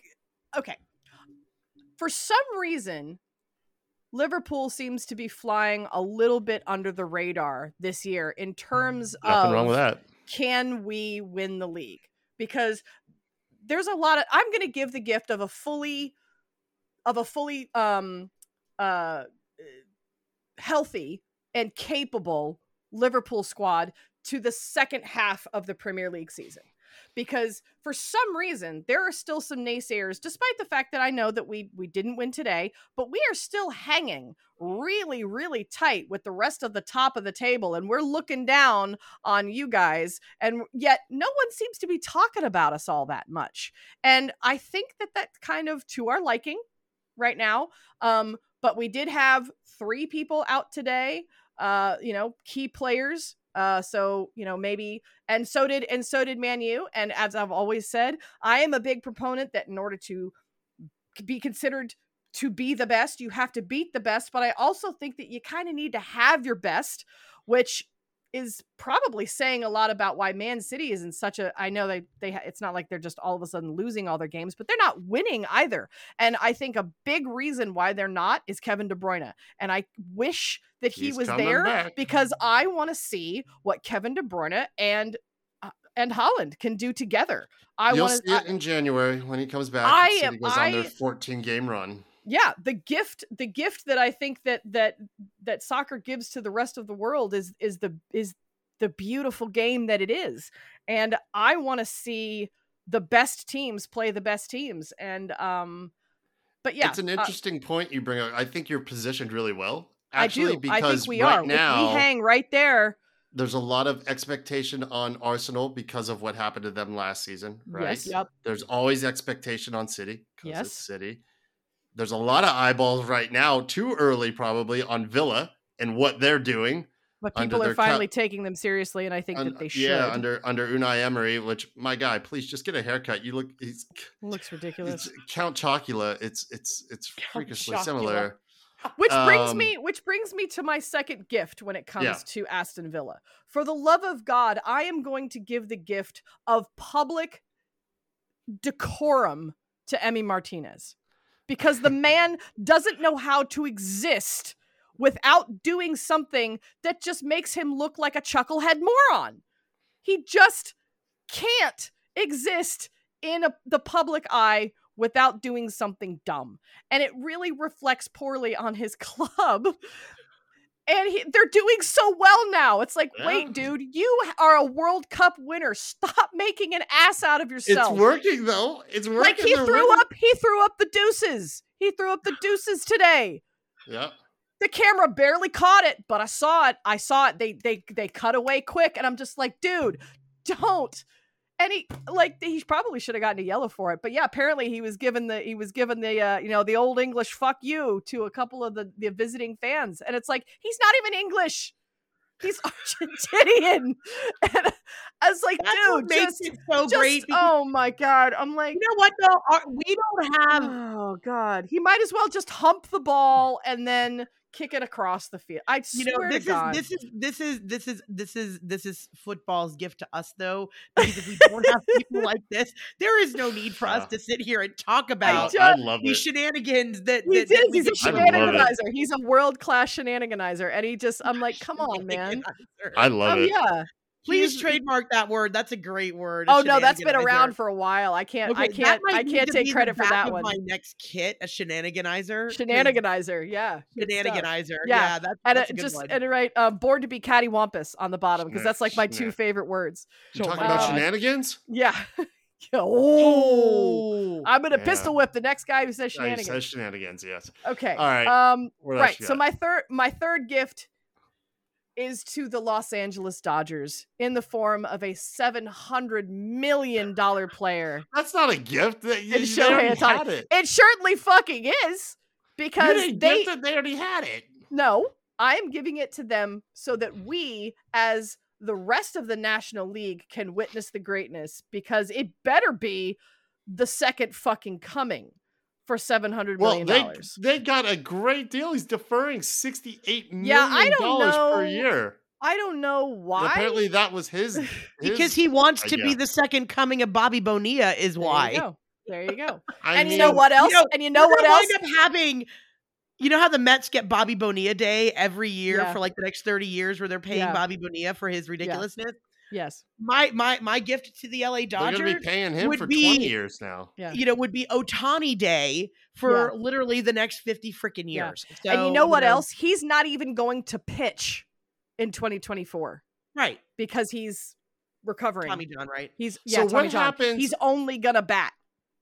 okay. For some reason, Liverpool seems to be flying a little bit under the radar this year in terms Nothing of wrong with that. can we win the league? Because there's a lot of I'm going to give the gift of a fully of a fully um uh healthy and capable Liverpool squad to the second half of the Premier League season. Because for some reason there are still some naysayers despite the fact that I know that we we didn't win today, but we are still hanging really really tight with the rest of the top of the table and we're looking down on you guys and yet no one seems to be talking about us all that much and i think that that's kind of to our liking right now um but we did have three people out today uh you know key players. Uh so you know maybe and so did and so did manu and as i've always said i am a big proponent that in order to be considered to be the best you have to beat the best. But i also think that you kind of need to have your best which is probably saying a lot about why Man City is in such a. I know they they it's not like they're just all of a sudden losing all their games, but they're not winning either. And I think a big reason why they're not is Kevin De Bruyne. And I wish that he He's was there back. because I want to see what Kevin De Bruyne and uh, and Haaland can do together. I want see it in January when he comes back. I am- goes on their 14 game run. Yeah the gift the gift that i think that that that soccer gives to the rest of the world is is the is the beautiful game that it is and i want to see the best teams play the best teams and um but yeah it's an uh, interesting point you bring up. I think you're positioned really well. i Actually, do because i think we right are now we hang right there there's a lot of expectation on Arsenal because of what happened to them last season, right? yes yep There's always expectation on City because Yes. it's City. There's a lot of eyeballs right now, too early probably, on Villa and what they're doing. but people are finally taking them seriously and i think Un- that they should yeah, under under Unai Emery, which my guy, please just get a haircut. You look, he's looks ridiculous it's Count Chocula. It's it's it's Count freakishly Chocula. similar. Which brings Um, me which brings me to my second gift when it comes Yeah. to Aston Villa. For the love of God, I am going to give the gift of public decorum to Emi Martinez. Because the man doesn't know how to exist without doing something that just makes him look like a chucklehead moron. He just can't exist in a, the public eye without doing something dumb. And it really reflects poorly on his club. And he, they're doing so well now. It's like, Yeah. wait, dude, you are a World Cup winner. Stop making an ass out of yourself. It's working though. It's working. like he They're threw winning. up, he threw up the deuces. He threw up the deuces today. Yeah. The camera barely caught it, but I saw it. I saw it. They they they cut away quick, and I'm just like, dude, don't. And he like he probably should have gotten a yellow for it, but yeah, apparently he was given the he was given the uh, you know the old English fuck you to a couple of the the visiting fans, and it's like he's not even English, he's Argentinian, and I was like, That's dude, makes just, it so just great. because- oh my god, I'm like, you know what though? Our- we don't have oh god, he might as well just hump the ball and then kick it across the field. I you swear know this to God. is this is this is this is this is this is football's gift to us though because if we don't have people like this there is no need for us to sit here and talk I, about just- I love these it. shenanigans that, He that, that is. we He's a get I love it. shenaniganizer. He's a world class shenaniganizer, and he just. I'm like, come on, man. I love Oh it. yeah. Please He's- trademark that word. That's a great word. Oh no, that's been around for a while. I can't. I Okay, that can't. I can't take credit for that one. My next kit, a shenaniganizer. Shenaniganizer. Yeah. Shenaniganizer. Yeah, Yeah, that's, And that's it a good just one. and it right, uh, born to be cattywampus on the bottom because that's like my two favorite words. You're talking my about shenanigans? Yeah. Yeah, oh. I'm gonna Yeah. pistol whip the next guy who says Yeah, he shenanigans. says shenanigans. Yes. Okay. All right. Um. Right. So my third my third gift is to the Los Angeles Dodgers in the form of a seven hundred million dollar player. That's not a gift. That you, they already had it. It certainly fucking is You because they they already had it. no. I am giving it to them so that we, as the rest of the National League, can witness the greatness because it better be the second fucking coming for seven hundred Well, million they dollars. they got a great deal. He's deferring sixty eight million Yeah, I don't dollars per know year. I don't know why. Apparently, that was his. his because he wants to be the second coming of Bobby Bonilla is There you why. go. There you go. I and you know what else? know, and you know what else? wind up having you know how the Mets get Bobby Bonilla Day every year Yeah. for like the next 30 years where they're paying Yeah. Bobby Bonilla for his ridiculousness? Yes. My my my gift to the LA They're Dodgers going to be paying him would for be- twenty years now. Yeah. you know, would be Ohtani Day for literally the next 50 freaking Yeah. years. and you know what else? He's not even going to pitch in 2024 Right. because he's recovering. Tommy John, right? He's yeah, So yeah, what John. happens- He's only gonna bat.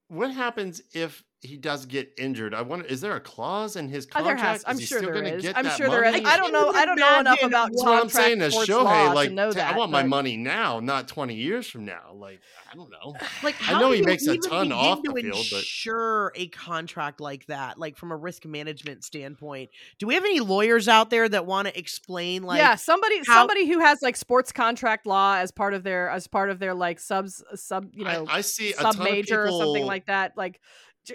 What happens if he does get injured? I wonder. Is there a clause in his Uh, there contract? has. I'm Is he sure still gonna get I'm that sure there is. money? I don't know. I don't know enough about That's what I'm saying to sports law Shohei. Like, to that. I want my but- money now, not 20 years from now. Like, I don't know. Like I how know do he makes a even ton off the field, but- insure a contract like that, like from a risk management standpoint. Do we have any lawyers out there that want to explain like yeah, somebody how- somebody who has like sports contract law as part of their as part of their like subs sub you know I, I see a sub major or something like that. Like, j-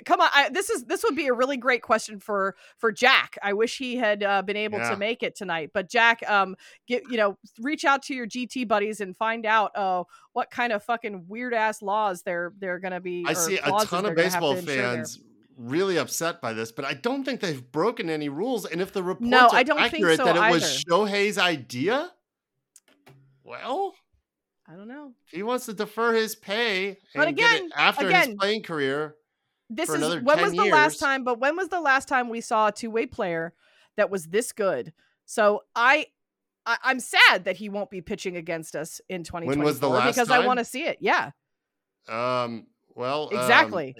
come on, I, this is this would be a really great question for for Jack. I wish he had uh, been able Yeah. to make it tonight. But Jack, um, get you know, reach out to your GT buddies and find out uh what kind of fucking weird ass laws they're they're gonna be. I see a ton of have to baseball fans really upset by this, but I don't think they've broken any rules. And if the reports No, are I don't think accurate so that it was. Shohei's idea, well, I don't know. he wants to defer his pay But and get it again- after again, his playing career. This is when was the last time but when was the last time we saw a two-way player that was this good? So i, I i'm sad that he won't be pitching against us in 2024 was the last because i want to see it yeah. Um, well, um, Exactly.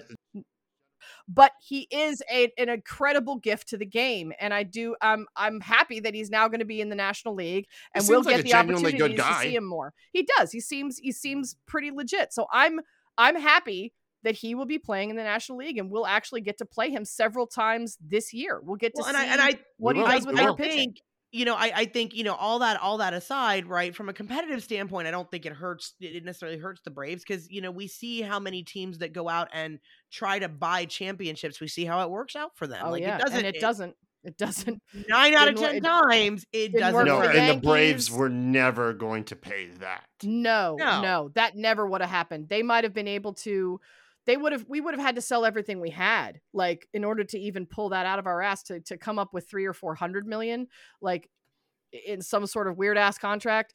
but he is a, an incredible gift to the game and i do i'm i'm happy that he's now going to be in the national league and we'll like get the opportunities to see him more. He does. He seems he seems pretty legit. So i'm i'm happy that he will be playing in the national league and we'll actually get to play him several times this year we'll get to well, and see I and I what he does with our pitching think you know, I, I think you know all that all that aside, right? From a competitive standpoint, I don't think it hurts. It necessarily hurts the Braves because you know we see how many teams that go out and try to buy championships. We see how it works out for them. oh like yeah it doesn't. and it, doesn't it doesn't Nine out of ten it times, it doesn't. work no, for work. the and the Braves were never going to pay that. No, No. no, that never would have happened. They might have been able to. They would have. We would have had to sell everything we had, like in order to even pull that out of our ass to to come up with three or four hundred million, like in some sort of weird ass contract.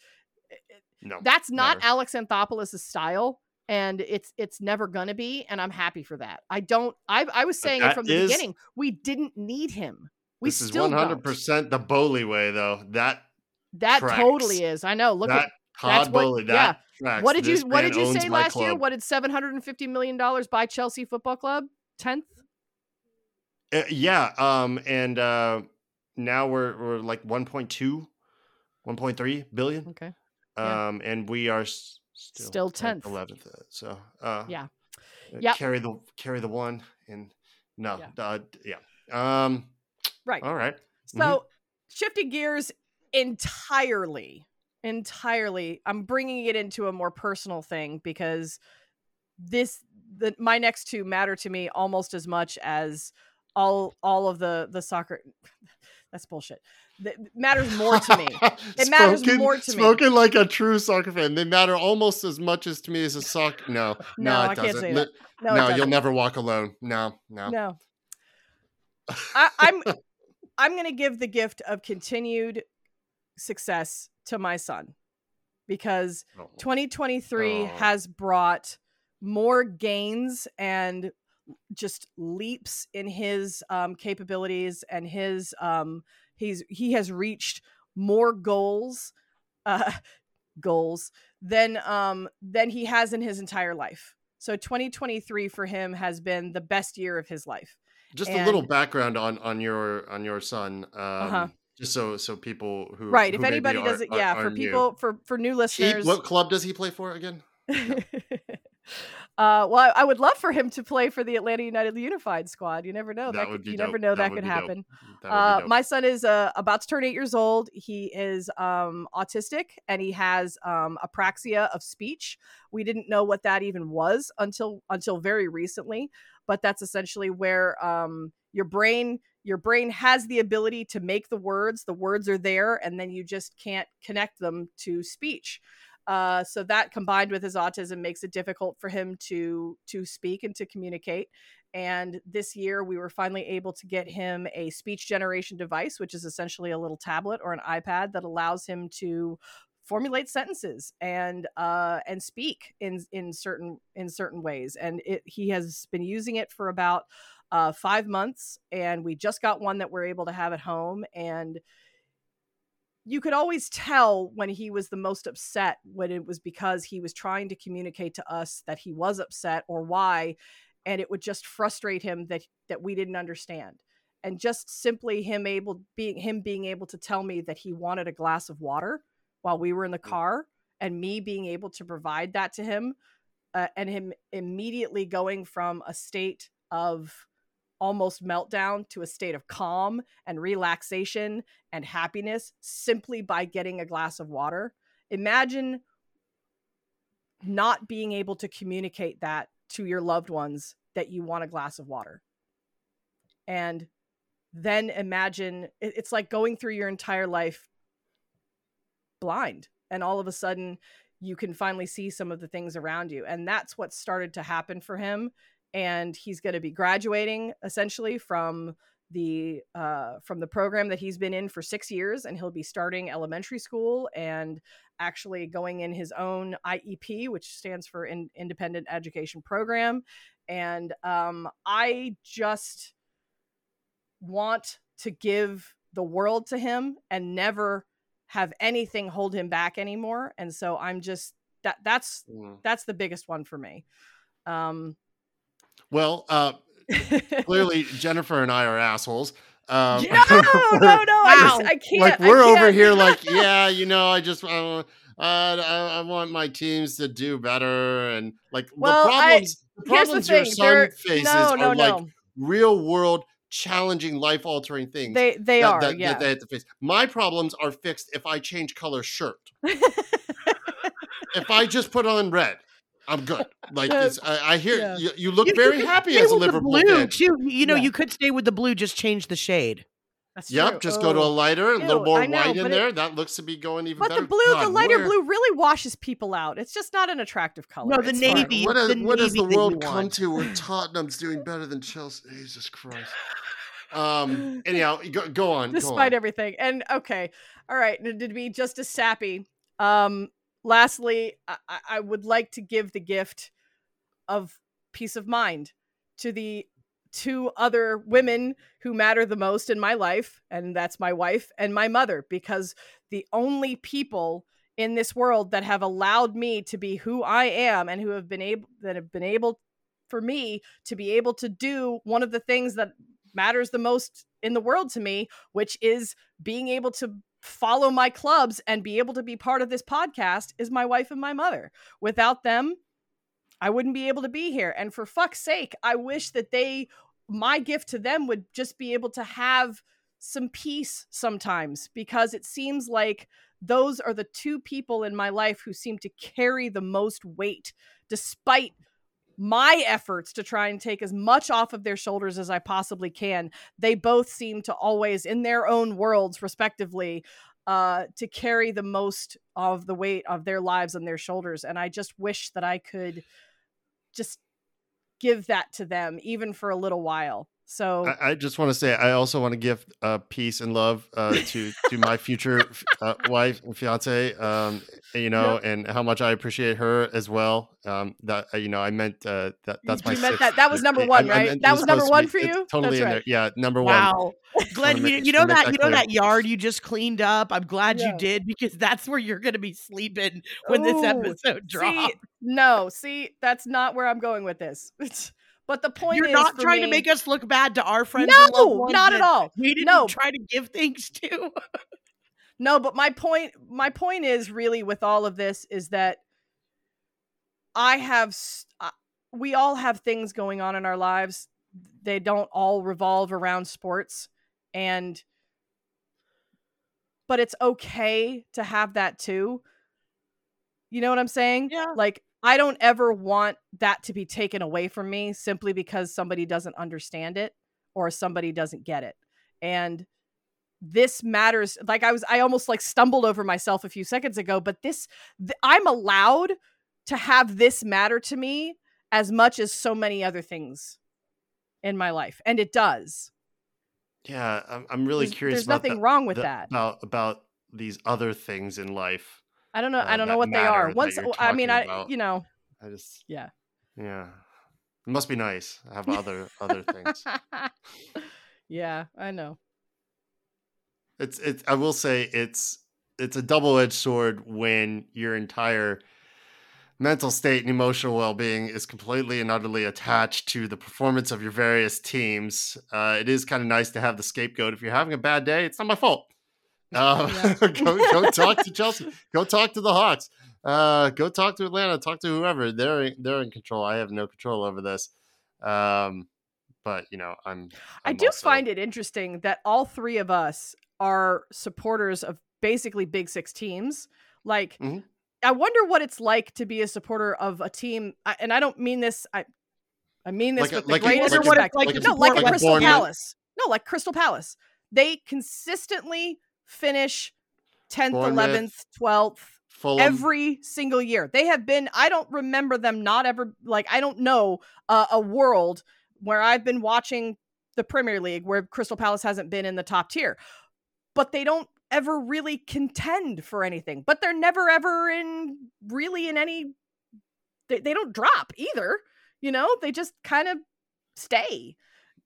No, That's not never. Alex Anthopoulos' style, and it's it's never gonna be. And I'm happy for that. I don't. I I was saying it from the is- beginning. We didn't need him. We this is still one hundred don't. percent the Boehly way, though. That That tracks. totally is. I know. Look that at Todd that's what- Boehly. yeah. That tracks. what did you what did you say last year? What did seven hundred and fifty million dollars buy Chelsea Football Club? Tenth. Uh, yeah. Um. And uh, now we're we're like 1.2, 1.3 billion. Okay. Yeah. Um. And we are still Still 10th. eleventh. So. Uh, Yeah. uh, Yep. Carry the carry the one and no. Yeah. Uh, yeah. Um. Right. All right. So Mhm. shifting gears entirely, entirely, I'm bringing it into a more personal thing because this the my next two matter to me almost as much as all all of the the soccer. That's bullshit. That matters more to me. It matters Spoken- more to me. Spoken like a true soccer fan. They matter almost as much as to me as a soccer. No, no, No, it doesn't. No, No, you'll never walk alone. No, no. No. I, I'm I'm gonna give the gift of continued success to my son because Oh. 2023 Oh. has brought more gains and just leaps in his um, capabilities and his um, he's he has reached more goals uh, goals than um, than he has in his entire life. So 2023 for him has been the best year of his life. Just a little background on on your on your son. Um, Uh-huh. Just so so people who right. who If anybody are- doesn't, are- yeah, are for new. people for for new He- listeners. what club does he play for again? uh, well, I, I would love for him to play for the Atlanta United Unified squad. You never know that, That could, you never know That that, could happen. That Uh, my son is uh, about to turn eight years old. He is um, autistic and he has um, apraxia of speech. We didn't know what that even was until until very recently, but that's essentially where um, your brain your brain has the ability to make the words. The words are there, and then you just can't connect them to speech. Uh, so that combined with his autism makes it difficult for him to to speak and to communicate and this year we were finally able to get him a speech generation device which is essentially a little tablet or an ipad that allows him to formulate sentences and uh and speak in in certain in certain ways and it he has been using it for about uh 5 months and we just got one that we're able to have at home and you could always tell when he was the most upset when it was because he was trying to communicate to us that he was upset or why and it would just frustrate him that that we didn't understand. And just simply him able being him being able to tell me that he wanted a glass of water while we were in the car and me being able to provide that to him uh, and him immediately going from a state of almost meltdown to a state of calm and relaxation and happiness simply by getting a glass of water imagine not being able to communicate that to your loved ones that you want a glass of water. And then imagine it's like going through your entire life blind and all of a sudden you can finally see some of the things around you and that's what started to happen for him and he's going to be graduating essentially from the uh, from the program that he's been in for six years and he'll be starting elementary school and actually going in his own iep which stands for in, independent education program. And um, i just want to give the world to him and never have anything hold him back anymore. And so i'm just that that's Mm. that's the biggest one for me. Um Well, uh, clearly Jennifer and I are assholes. Um, no no no I, just, I can't like we're over can't. here, like yeah, you know, I just uh, uh, I, I want my teams to do better, and like Well, the I- problems, the here's the problems your thing, son they're- faces no no are no like real world, challenging, life altering things. they they that, are that- yeah that they have to face. My problems are fixed if I change color shirt. if I just put on red, I'm good. Like Uh, it's, I, I hear yeah. you, you look You- you very could happy as a with Liverpool blue fan. too. You know, Yeah. you could stay with the blue, just change the shade. That's Yep, true. just go to a Oh. lighter, a little more know, white in but it- there. that looks to be going even But better. the blue, the lighter where- blue, really washes people out. It's just not an attractive color. No, the It's fine. navy- What, is, the what does the world come want. to where Tottenham's doing better than Chelsea? Jesus Christ. Um. Anyhow, go, go on. go despite on. everything. And okay, all right, n- to be just as sappy. Um, lastly, I, I- would like to give the gift of peace of mind to the two other women who matter the most in my life, and that's my wife and my mother, because the only people in this world that have allowed me to be who I am and who have been able that have been able for me to be able to do one of the things that matters the most in the world to me, which is being able to follow my clubs and be able to be part of this podcast is my wife and my mother. Without them, I wouldn't be able to be here. And for fuck's sake, I wish that they, my gift to them would just be able to have some peace sometimes because it seems like those are the two people in my life who seem to carry the most weight despite my efforts to try and take as much off of their shoulders as I possibly can. They both seem to always, in their own worlds, respectively, uh, to carry the most of the weight of their lives on their shoulders. And I just wish that I could just give that to them, even for a little while. So I, I just want to say I also want to give uh, peace and love uh, to to my future uh, wife and fiance. Um, you know, yep. and how much I appreciate her as well. Um, that uh, you know, I meant uh, that that's my. You meant that that was number one, right? I, that was, was number one for you. Totally in right. there. Yeah, number wow. one. Wow, Glenn, you, you know that, that you know that yard you just cleaned up. I'm glad yeah. you did because that's where you're going to be sleeping when Ooh, this episode drops. See, no, see, that's not where I'm going with this. But the point is. you're is, not trying me, to make us look bad to our friends. No, not at all. We didn't no. try to give things to. no, but my point, my point is really with all of this is that I have, uh, we all have things going on in our lives. They don't all revolve around sports, and but it's okay to have that too. You know what I'm saying? Yeah. Like I don't ever want that to be taken away from me simply because somebody doesn't understand it or somebody doesn't get it. And this matters like I was I almost like stumbled over myself a few seconds ago, but this th- I'm allowed to have this matter to me as much as so many other things in my life and it does. Yeah, I'm, I'm really there's, curious There's nothing the, wrong with the, that. About about these other things in life I don't know. uh, I don't know what they are. Once I mean, I about. you know, I just yeah. yeah. It must be nice. I have other other things. yeah, I know. It's it's I will say it's it's a double-edged sword when your entire mental state and emotional well-being is completely and utterly attached to the performance of your various teams. Uh, it is kind of nice to have the scapegoat. If you're having a bad day, it's not my fault. Uh, Yeah. go go talk to Chelsea. Go talk to the Hawks. Uh, go talk to Atlanta. Talk to whoever. They're they're in control. I have no control over this. Um, but you know, I'm. I I'm do also- find it interesting that all three of us are supporters of basically Big Six teams. Like, Mhm. I wonder what it's like to be a supporter of a team, and I don't mean this. I, I mean this Like a- with like the a- greatest like a- respect. like a no, like a like a Crystal Palace. No, like Crystal Palace. They consistently finish tenth, Bournemouth, eleventh, twelfth Fulham. every single year. They have been. I don't remember them not ever like. I don't know uh, a world where I've been watching the Premier League where Crystal Palace hasn't been in the top tier, but they don't ever really contend for anything. But they're never ever in really in any. They, they don't drop either. You know, they just kind of stay.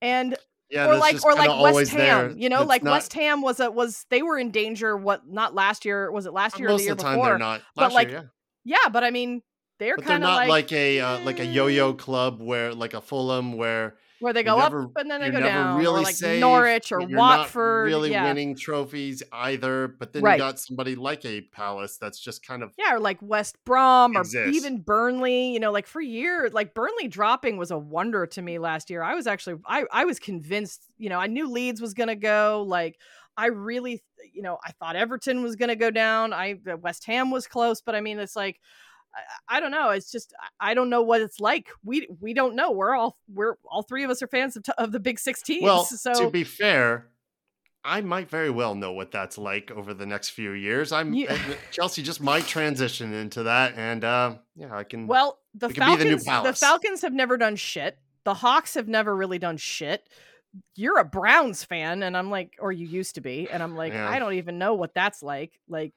And yeah, or like or like West Ham, there. you know, That's like not- West Ham was a was they were in danger. What not last year? Was it last year or the year of the time before? they're not. but, like, year, yeah. Yeah, but I mean, they're kind of not like, like, a uh, like a yo-yo eh, club where like a Fulham where where they go never- up and then they go down, really or like safe, Norwich or you're Watford. not really yeah. winning trophies either. But then Right. you got somebody like a Palace that's just kind of Yeah, or like West Brom or even Burnley, you know, like for years, like Burnley dropping was a wonder to me last year. I was actually I I was convinced, you know, I knew Leeds was going to go, like I really, you know, I thought Everton was going to go down. I uh, West Ham was close, but I mean, it's like I, I don't know. It's just I- don't know what it's like. We we don't know. We're all we're all three of us are fans of, t- of the Big Six teams. well. so to be fair, I might very well know what that's like over the next few years. I'm You- and Chelsea just might transition into that, and uh, yeah, I can. Well, the be the Falcons, the, Falcons have never done shit. The Hawks have never really done shit. You're a Browns fan, and I'm like, or you used to be, and I'm like, Yeah. I don't even know what that's like. Like,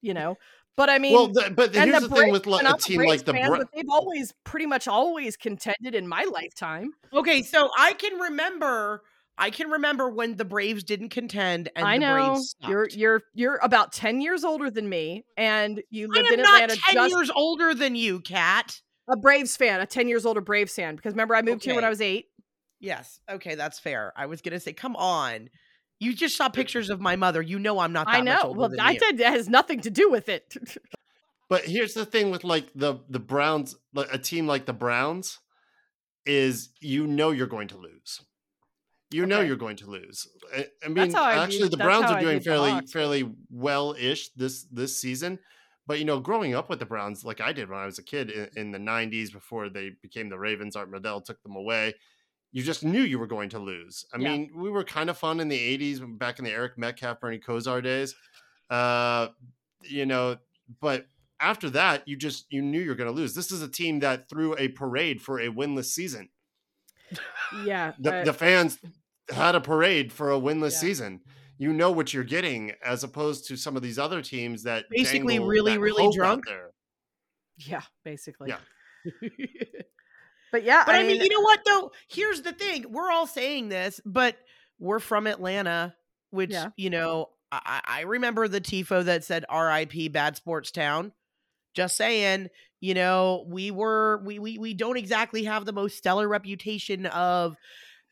you know, But I mean, well, the, but and here's the the, thing Braves- with like, and a I'm team Braves like the fan, Bra- but they've always pretty much always contended in my lifetime. Okay, so I can remember I can remember when the Braves didn't contend and I the know Braves you're you're you're about ten years older than me, and you I lived am in not Atlanta. 10 just years older than you, Kat. a Braves fan, a ten years older Braves fan. Because remember, I moved here when I was eight. Yes. Okay, that's fair. I was gonna say, come on. You just saw pictures of my mother. You know I'm not that I much know. older Well, than I you. said it has nothing to do with it. But here's the thing with like the the Browns, like a team like the Browns, is you know you're going to lose. You know you're going to lose. I, I mean, I view- actually, the Browns are doing fairly Hawks, fairly well ish this this season. But you know, growing up with the Browns, like I did when I was a kid in, in the '90s, before they became the Ravens, Art Modell took them away. You just knew you were going to lose. I Yeah. mean, we were kind of fun in the '80s, back in the Eric Metcalf, Bernie Kosar days. Uh, you know, but after that, you just you knew you're going to lose. This is a team that threw a parade for a winless season. yeah, The, uh, the fans had a parade for a winless Yeah. season. You know what you're getting, as opposed to some of these other teams that Basically really, that really drunk. There. yeah, basically. Yeah. But yeah, But I, I mean, you know what though? Here's the thing: we're all saying this, but we're from Atlanta, which Yeah. you know, I, I remember the tifo that said "R.I.P. Bad Sports Town." Just saying, you know, we were we we we don't exactly have the most stellar reputation of,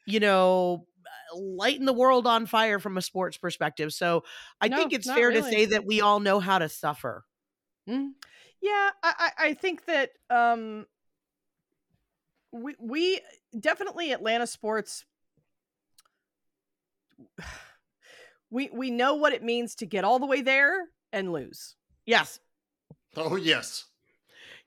you know, lighting the world on fire from a sports perspective. So I No, think it's fair to say that we all know how to suffer. Mm. Yeah, I, I, I think that um we we definitely Atlanta sports we we know what it means to get all the way there and lose. Yes, Oh yes,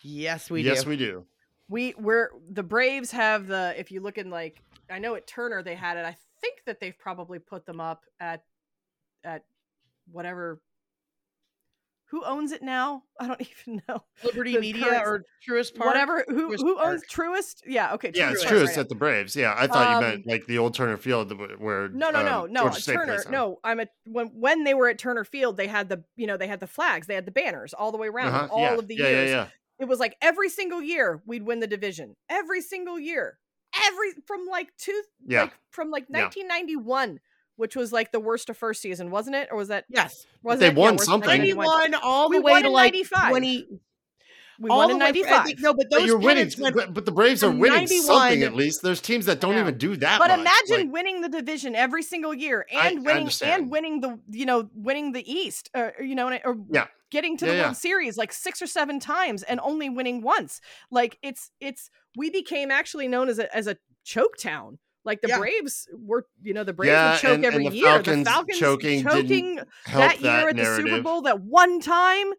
yes, we yes do. Yes, we do. We we're the Braves have the if you look in like I know at Turner they had it. I think that they've probably put them up at at whatever who owns it now? I don't even know. Liberty the Media current- or Truist Park. Whatever who Truist who Park. owns Truist? Yeah, okay. Yeah, it's Truist, right, It's right. at the Braves. Yeah, I thought you Um, meant like the old Turner Field where No, no, no, um, no. Georgia at State Turner, plays no. I'm at when when they were at Turner Field, they had the you know they had the flags, they had the banners all the way around Uh-huh, all yeah, of the yeah, years. Yeah, yeah, It was like every single year we'd win the division. Every single year, every from like two, Yeah. like from like Yeah. 1991, which was like the worst of first season, wasn't it? Or was that Yes, was they it? won worst of something. 1991. 91 all We the way to in like 95. 20 We all won the in way fr- I 95. no, but But you're winning, pennants went but, but the Braves are winning 91 something at least. There's teams that don't know. even do that. But much. imagine Like, winning the division every single year and I winning understand. and winning the you know winning the East uh, or you know or Yeah. getting to Yeah, the yeah. World Series like six or seven times and only winning once. Like it's it's we became actually known as a as a choke town. Like the Yeah. Braves were, you know, the Braves Yeah, would choke and- and every the year. Falcons the Falcons choking choking help that year that at the Super. Bowl that one time.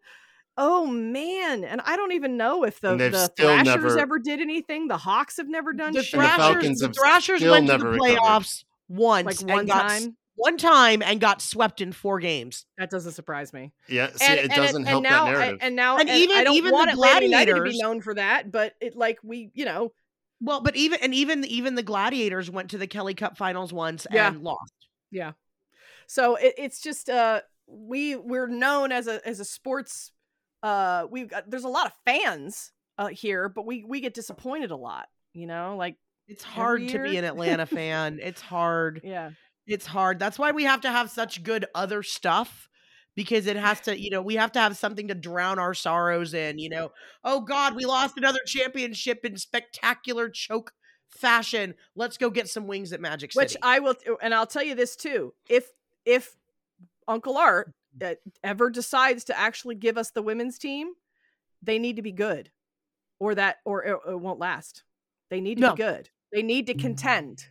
Oh man, and I don't even know if the, the Thrashers never- ever did anything. The Hawks have never done the shit. The Falcons the Thrashers went to the never recovered. playoffs once like and one got time. one time and got swept in four games. That doesn't surprise me. Yeah, see, it doesn't help now, that narrative. and now, And and even- I don't even the want Atlanta United to be known for that, but it like we, you know, Well, but even and even even the Gladiators went to the Kelly Cup Finals once Yeah. and lost. yeah. So it, it's just uh we we're known as a as a sports uh we got there's a lot of fans uh here, but we we get disappointed a lot, you know, like It's hard to be an Atlanta fan. It's hard. yeah. It's hard. That's why we have to have such good other stuff because it has to, you know, we have to have something to drown our sorrows in, you know. Oh God, we lost another championship in spectacular choke fashion. Let's go get some wings at Magic City. Which I will and I'll tell you this too. If if Uncle Art mm-hmm. uh, ever decides to actually give us the women's team, they need to be good. Or that or it, it won't last. They need to No. be good. They need to mm-hmm. contend.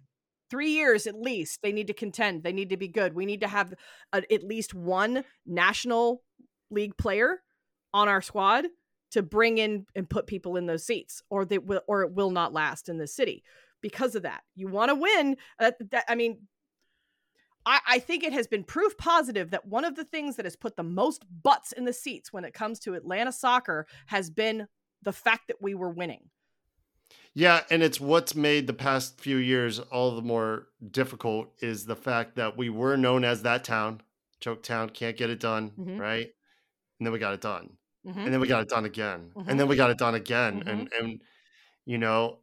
3 years at least. They need to contend. They need to be good. We need to have a, at least one national league player on our squad to bring in and put people in those seats or they will or it will not last in this city because of that. You want to win. That, I mean, I, I think it has been proof positive that one of the things that has put the most butts in the seats when it comes to Atlanta soccer has been the fact that we were winning. Yeah, and it's what's made the past few years all the more difficult is the fact that we were known as that town, choke town, can't get it done, Mhm. right? And then we got it done. Mhm. and then we got it done again, Mhm. and then we got it done again, and and you know,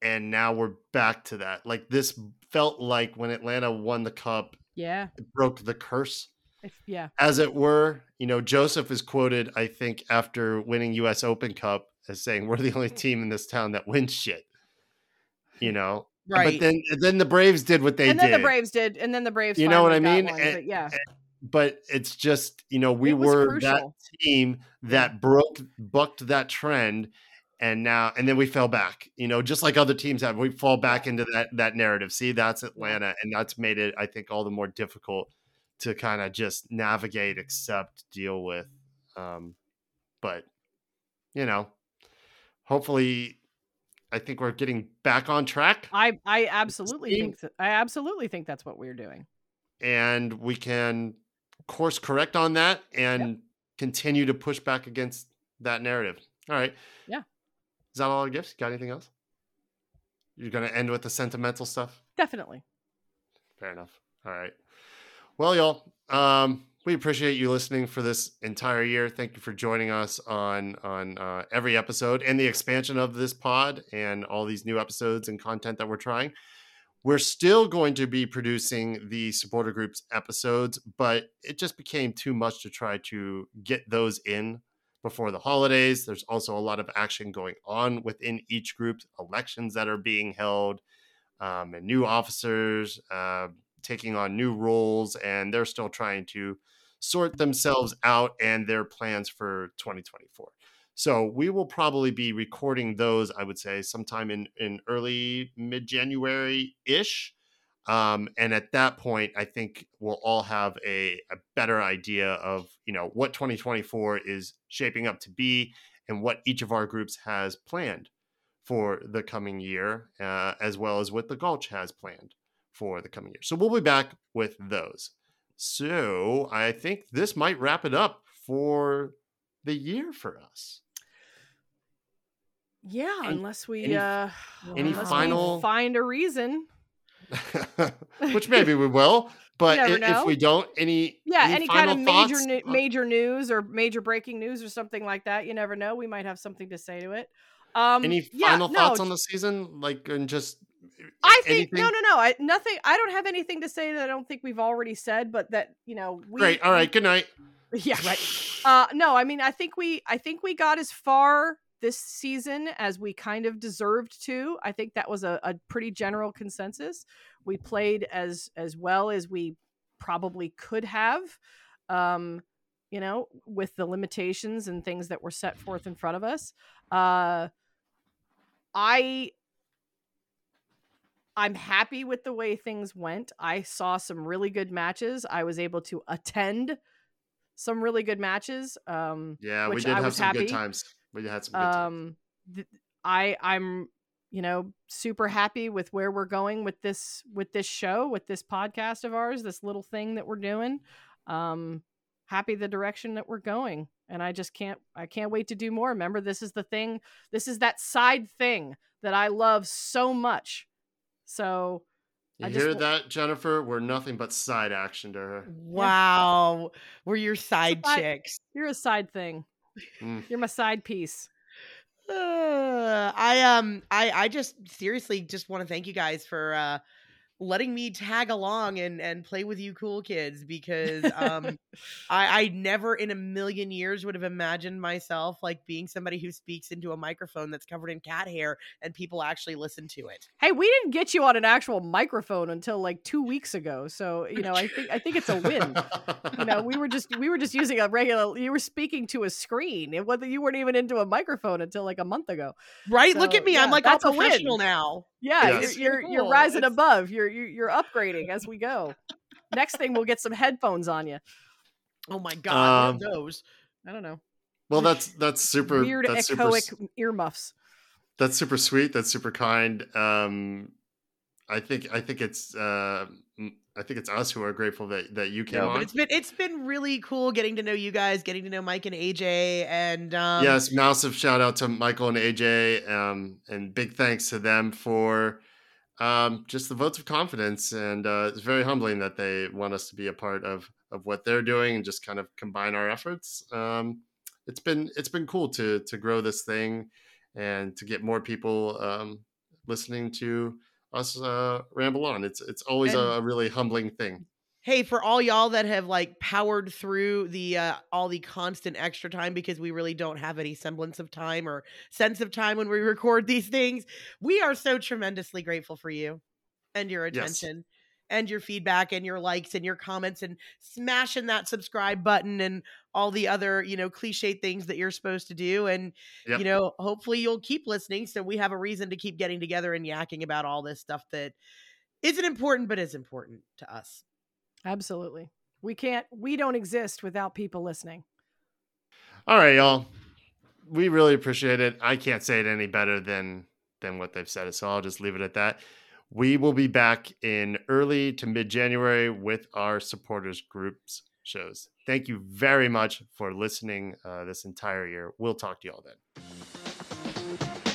and now we're back to that. Like this felt like when Atlanta won the cup, Yeah. it broke the curse, If, yeah. as it were. You know, Josef is quoted, I think, after winning U.S. Open Cup as saying, "We're the only team in this town that wins shit." You know, Right. but then then the Braves did what they did. and then did. the Braves did, and then the Braves. You know what I mean? one, And- but yeah. but it's just you know we were that team that broke bucked that trend and now and then we fell back you know just like other teams have we fall back into that that narrative see that's atlanta and that's made it i think all the more difficult to kind of just navigate accept deal with um but you know hopefully i think we're getting back on track I I absolutely think I absolutely think that's what we're doing. and we can course correct on that and continue to push back against that narrative. All right. Yeah. Is that all our gifts? Got anything else? You're going to end with the sentimental stuff? Definitely. Fair enough. All right. Well, y'all, um, we appreciate you listening for this entire year. Thank you for joining us on on uh, every episode and the expansion of this pod and all these new episodes and content that we're trying. We're still going to be producing the supporter groups episodes, but it just became too much to try to get those in before the holidays. There's also a lot of action going on within each group, elections that are being held, um, and new officers uh, taking on new roles, and they're still trying to sort themselves out and their plans for 2024. So we will probably be recording those, I would say, sometime in in early mid January ish. Um, and at that point, I think we'll all have a, a better idea of you know what 2024 is shaping up to be and what each of our groups has planned for the coming year, uh, as well as what the Gulch has planned for the coming year. So we'll be back with those. So I think this might wrap it up for the year for us. Yeah, Any- unless we any- uh any unless we find a reason. Which maybe we will, but never i- if we don't, any Yeah, any, any, kind of major thoughts? Major news or major breaking news or something like that. You never know. We might have something to say to it. Um, any yeah, final no, thoughts on the season? Like, and just I think no, no, no. I nothing. I don't have anything to say that I don't think we've already said, but that you know. We, Great. All right. Good night. Yeah. Right. Uh, no, I mean, I think we, I think we got as far this season as we kind of deserved to. I think that was a, a pretty general consensus. We played as as well as we probably could have. Um, you know, with the limitations and things that were set forth in front of us. Uh, I I'm happy with the way things went. I saw some really good matches. I was able to attend some really good matches. Um, Yeah, we did I have some happy. good times. We had some good times. um, th- I I'm you know super happy with where we're going with this with this show with this podcast of ours, this little thing that we're doing. Um, happy the direction that we're going, and I just can't I can't wait to do more. Remember, this is the thing. This is that side thing that I love so much. So You I hear wa- that, Jennifer? We're nothing but side action to her. Wow. We're your side I- chicks. you're a side thing. Mm. You're my side piece. Uh, I um I I just seriously just want to thank you guys for uh letting me tag along and and play with you cool kids because um I I never in a million years would have imagined myself like being somebody who speaks into a microphone that's covered in cat hair and people actually listen to it. Hey, we didn't get you on an actual microphone until like two weeks ago. So you know, I think I think it's a win. you know, we were just we were just using a regular. You were speaking to a screen. It was you weren't even into a microphone until like a month ago. Right? Look at me. yeah, I'm like all that's a win. professional now. Yeah, Yes. you're you're, you're rising It's- above. You're, you're you're upgrading as we go. Next thing, we'll get some headphones on you. Oh my god, Um, those. I don't know. well, that's that's super. Weird that's super. echoic s- earmuffs. That's super sweet. That's super kind. Um, I think I think it's uh, m- I think it's us who are grateful that that you came on. it's been it's been really cool getting to know you guys, getting to know Mike and AJ, and um, yes, massive shout out to Michael and AJ, um, and big thanks to them for um, just the votes of confidence. And uh, it's very humbling that they want us to be a part of of what they're doing and just kind of combine our efforts. Um, it's been it's been cool to to grow this thing and to get more people um, listening to us uh, ramble on. It's it's always And- a really humbling thing. hey for all y'all that have like powered through the uh all the constant extra time because we really don't have any semblance of time or sense of time when we record these things we are so tremendously grateful for you and your Yes. attention and your feedback and your likes and your comments and smashing that subscribe button and all the other you know cliche things that you're supposed to do and Yep. you know hopefully you'll keep listening so we have a reason to keep getting together and yakking about all this stuff that isn't important but is important to us Absolutely. We can't. We don't exist without people listening. All right, y'all. We really appreciate it. I can't say it any better than than what they've said, so I'll just leave it at that. We will be back in early to mid January with our supporters groups shows. Thank you very much for listening uh, this entire year. We'll talk to y'all then.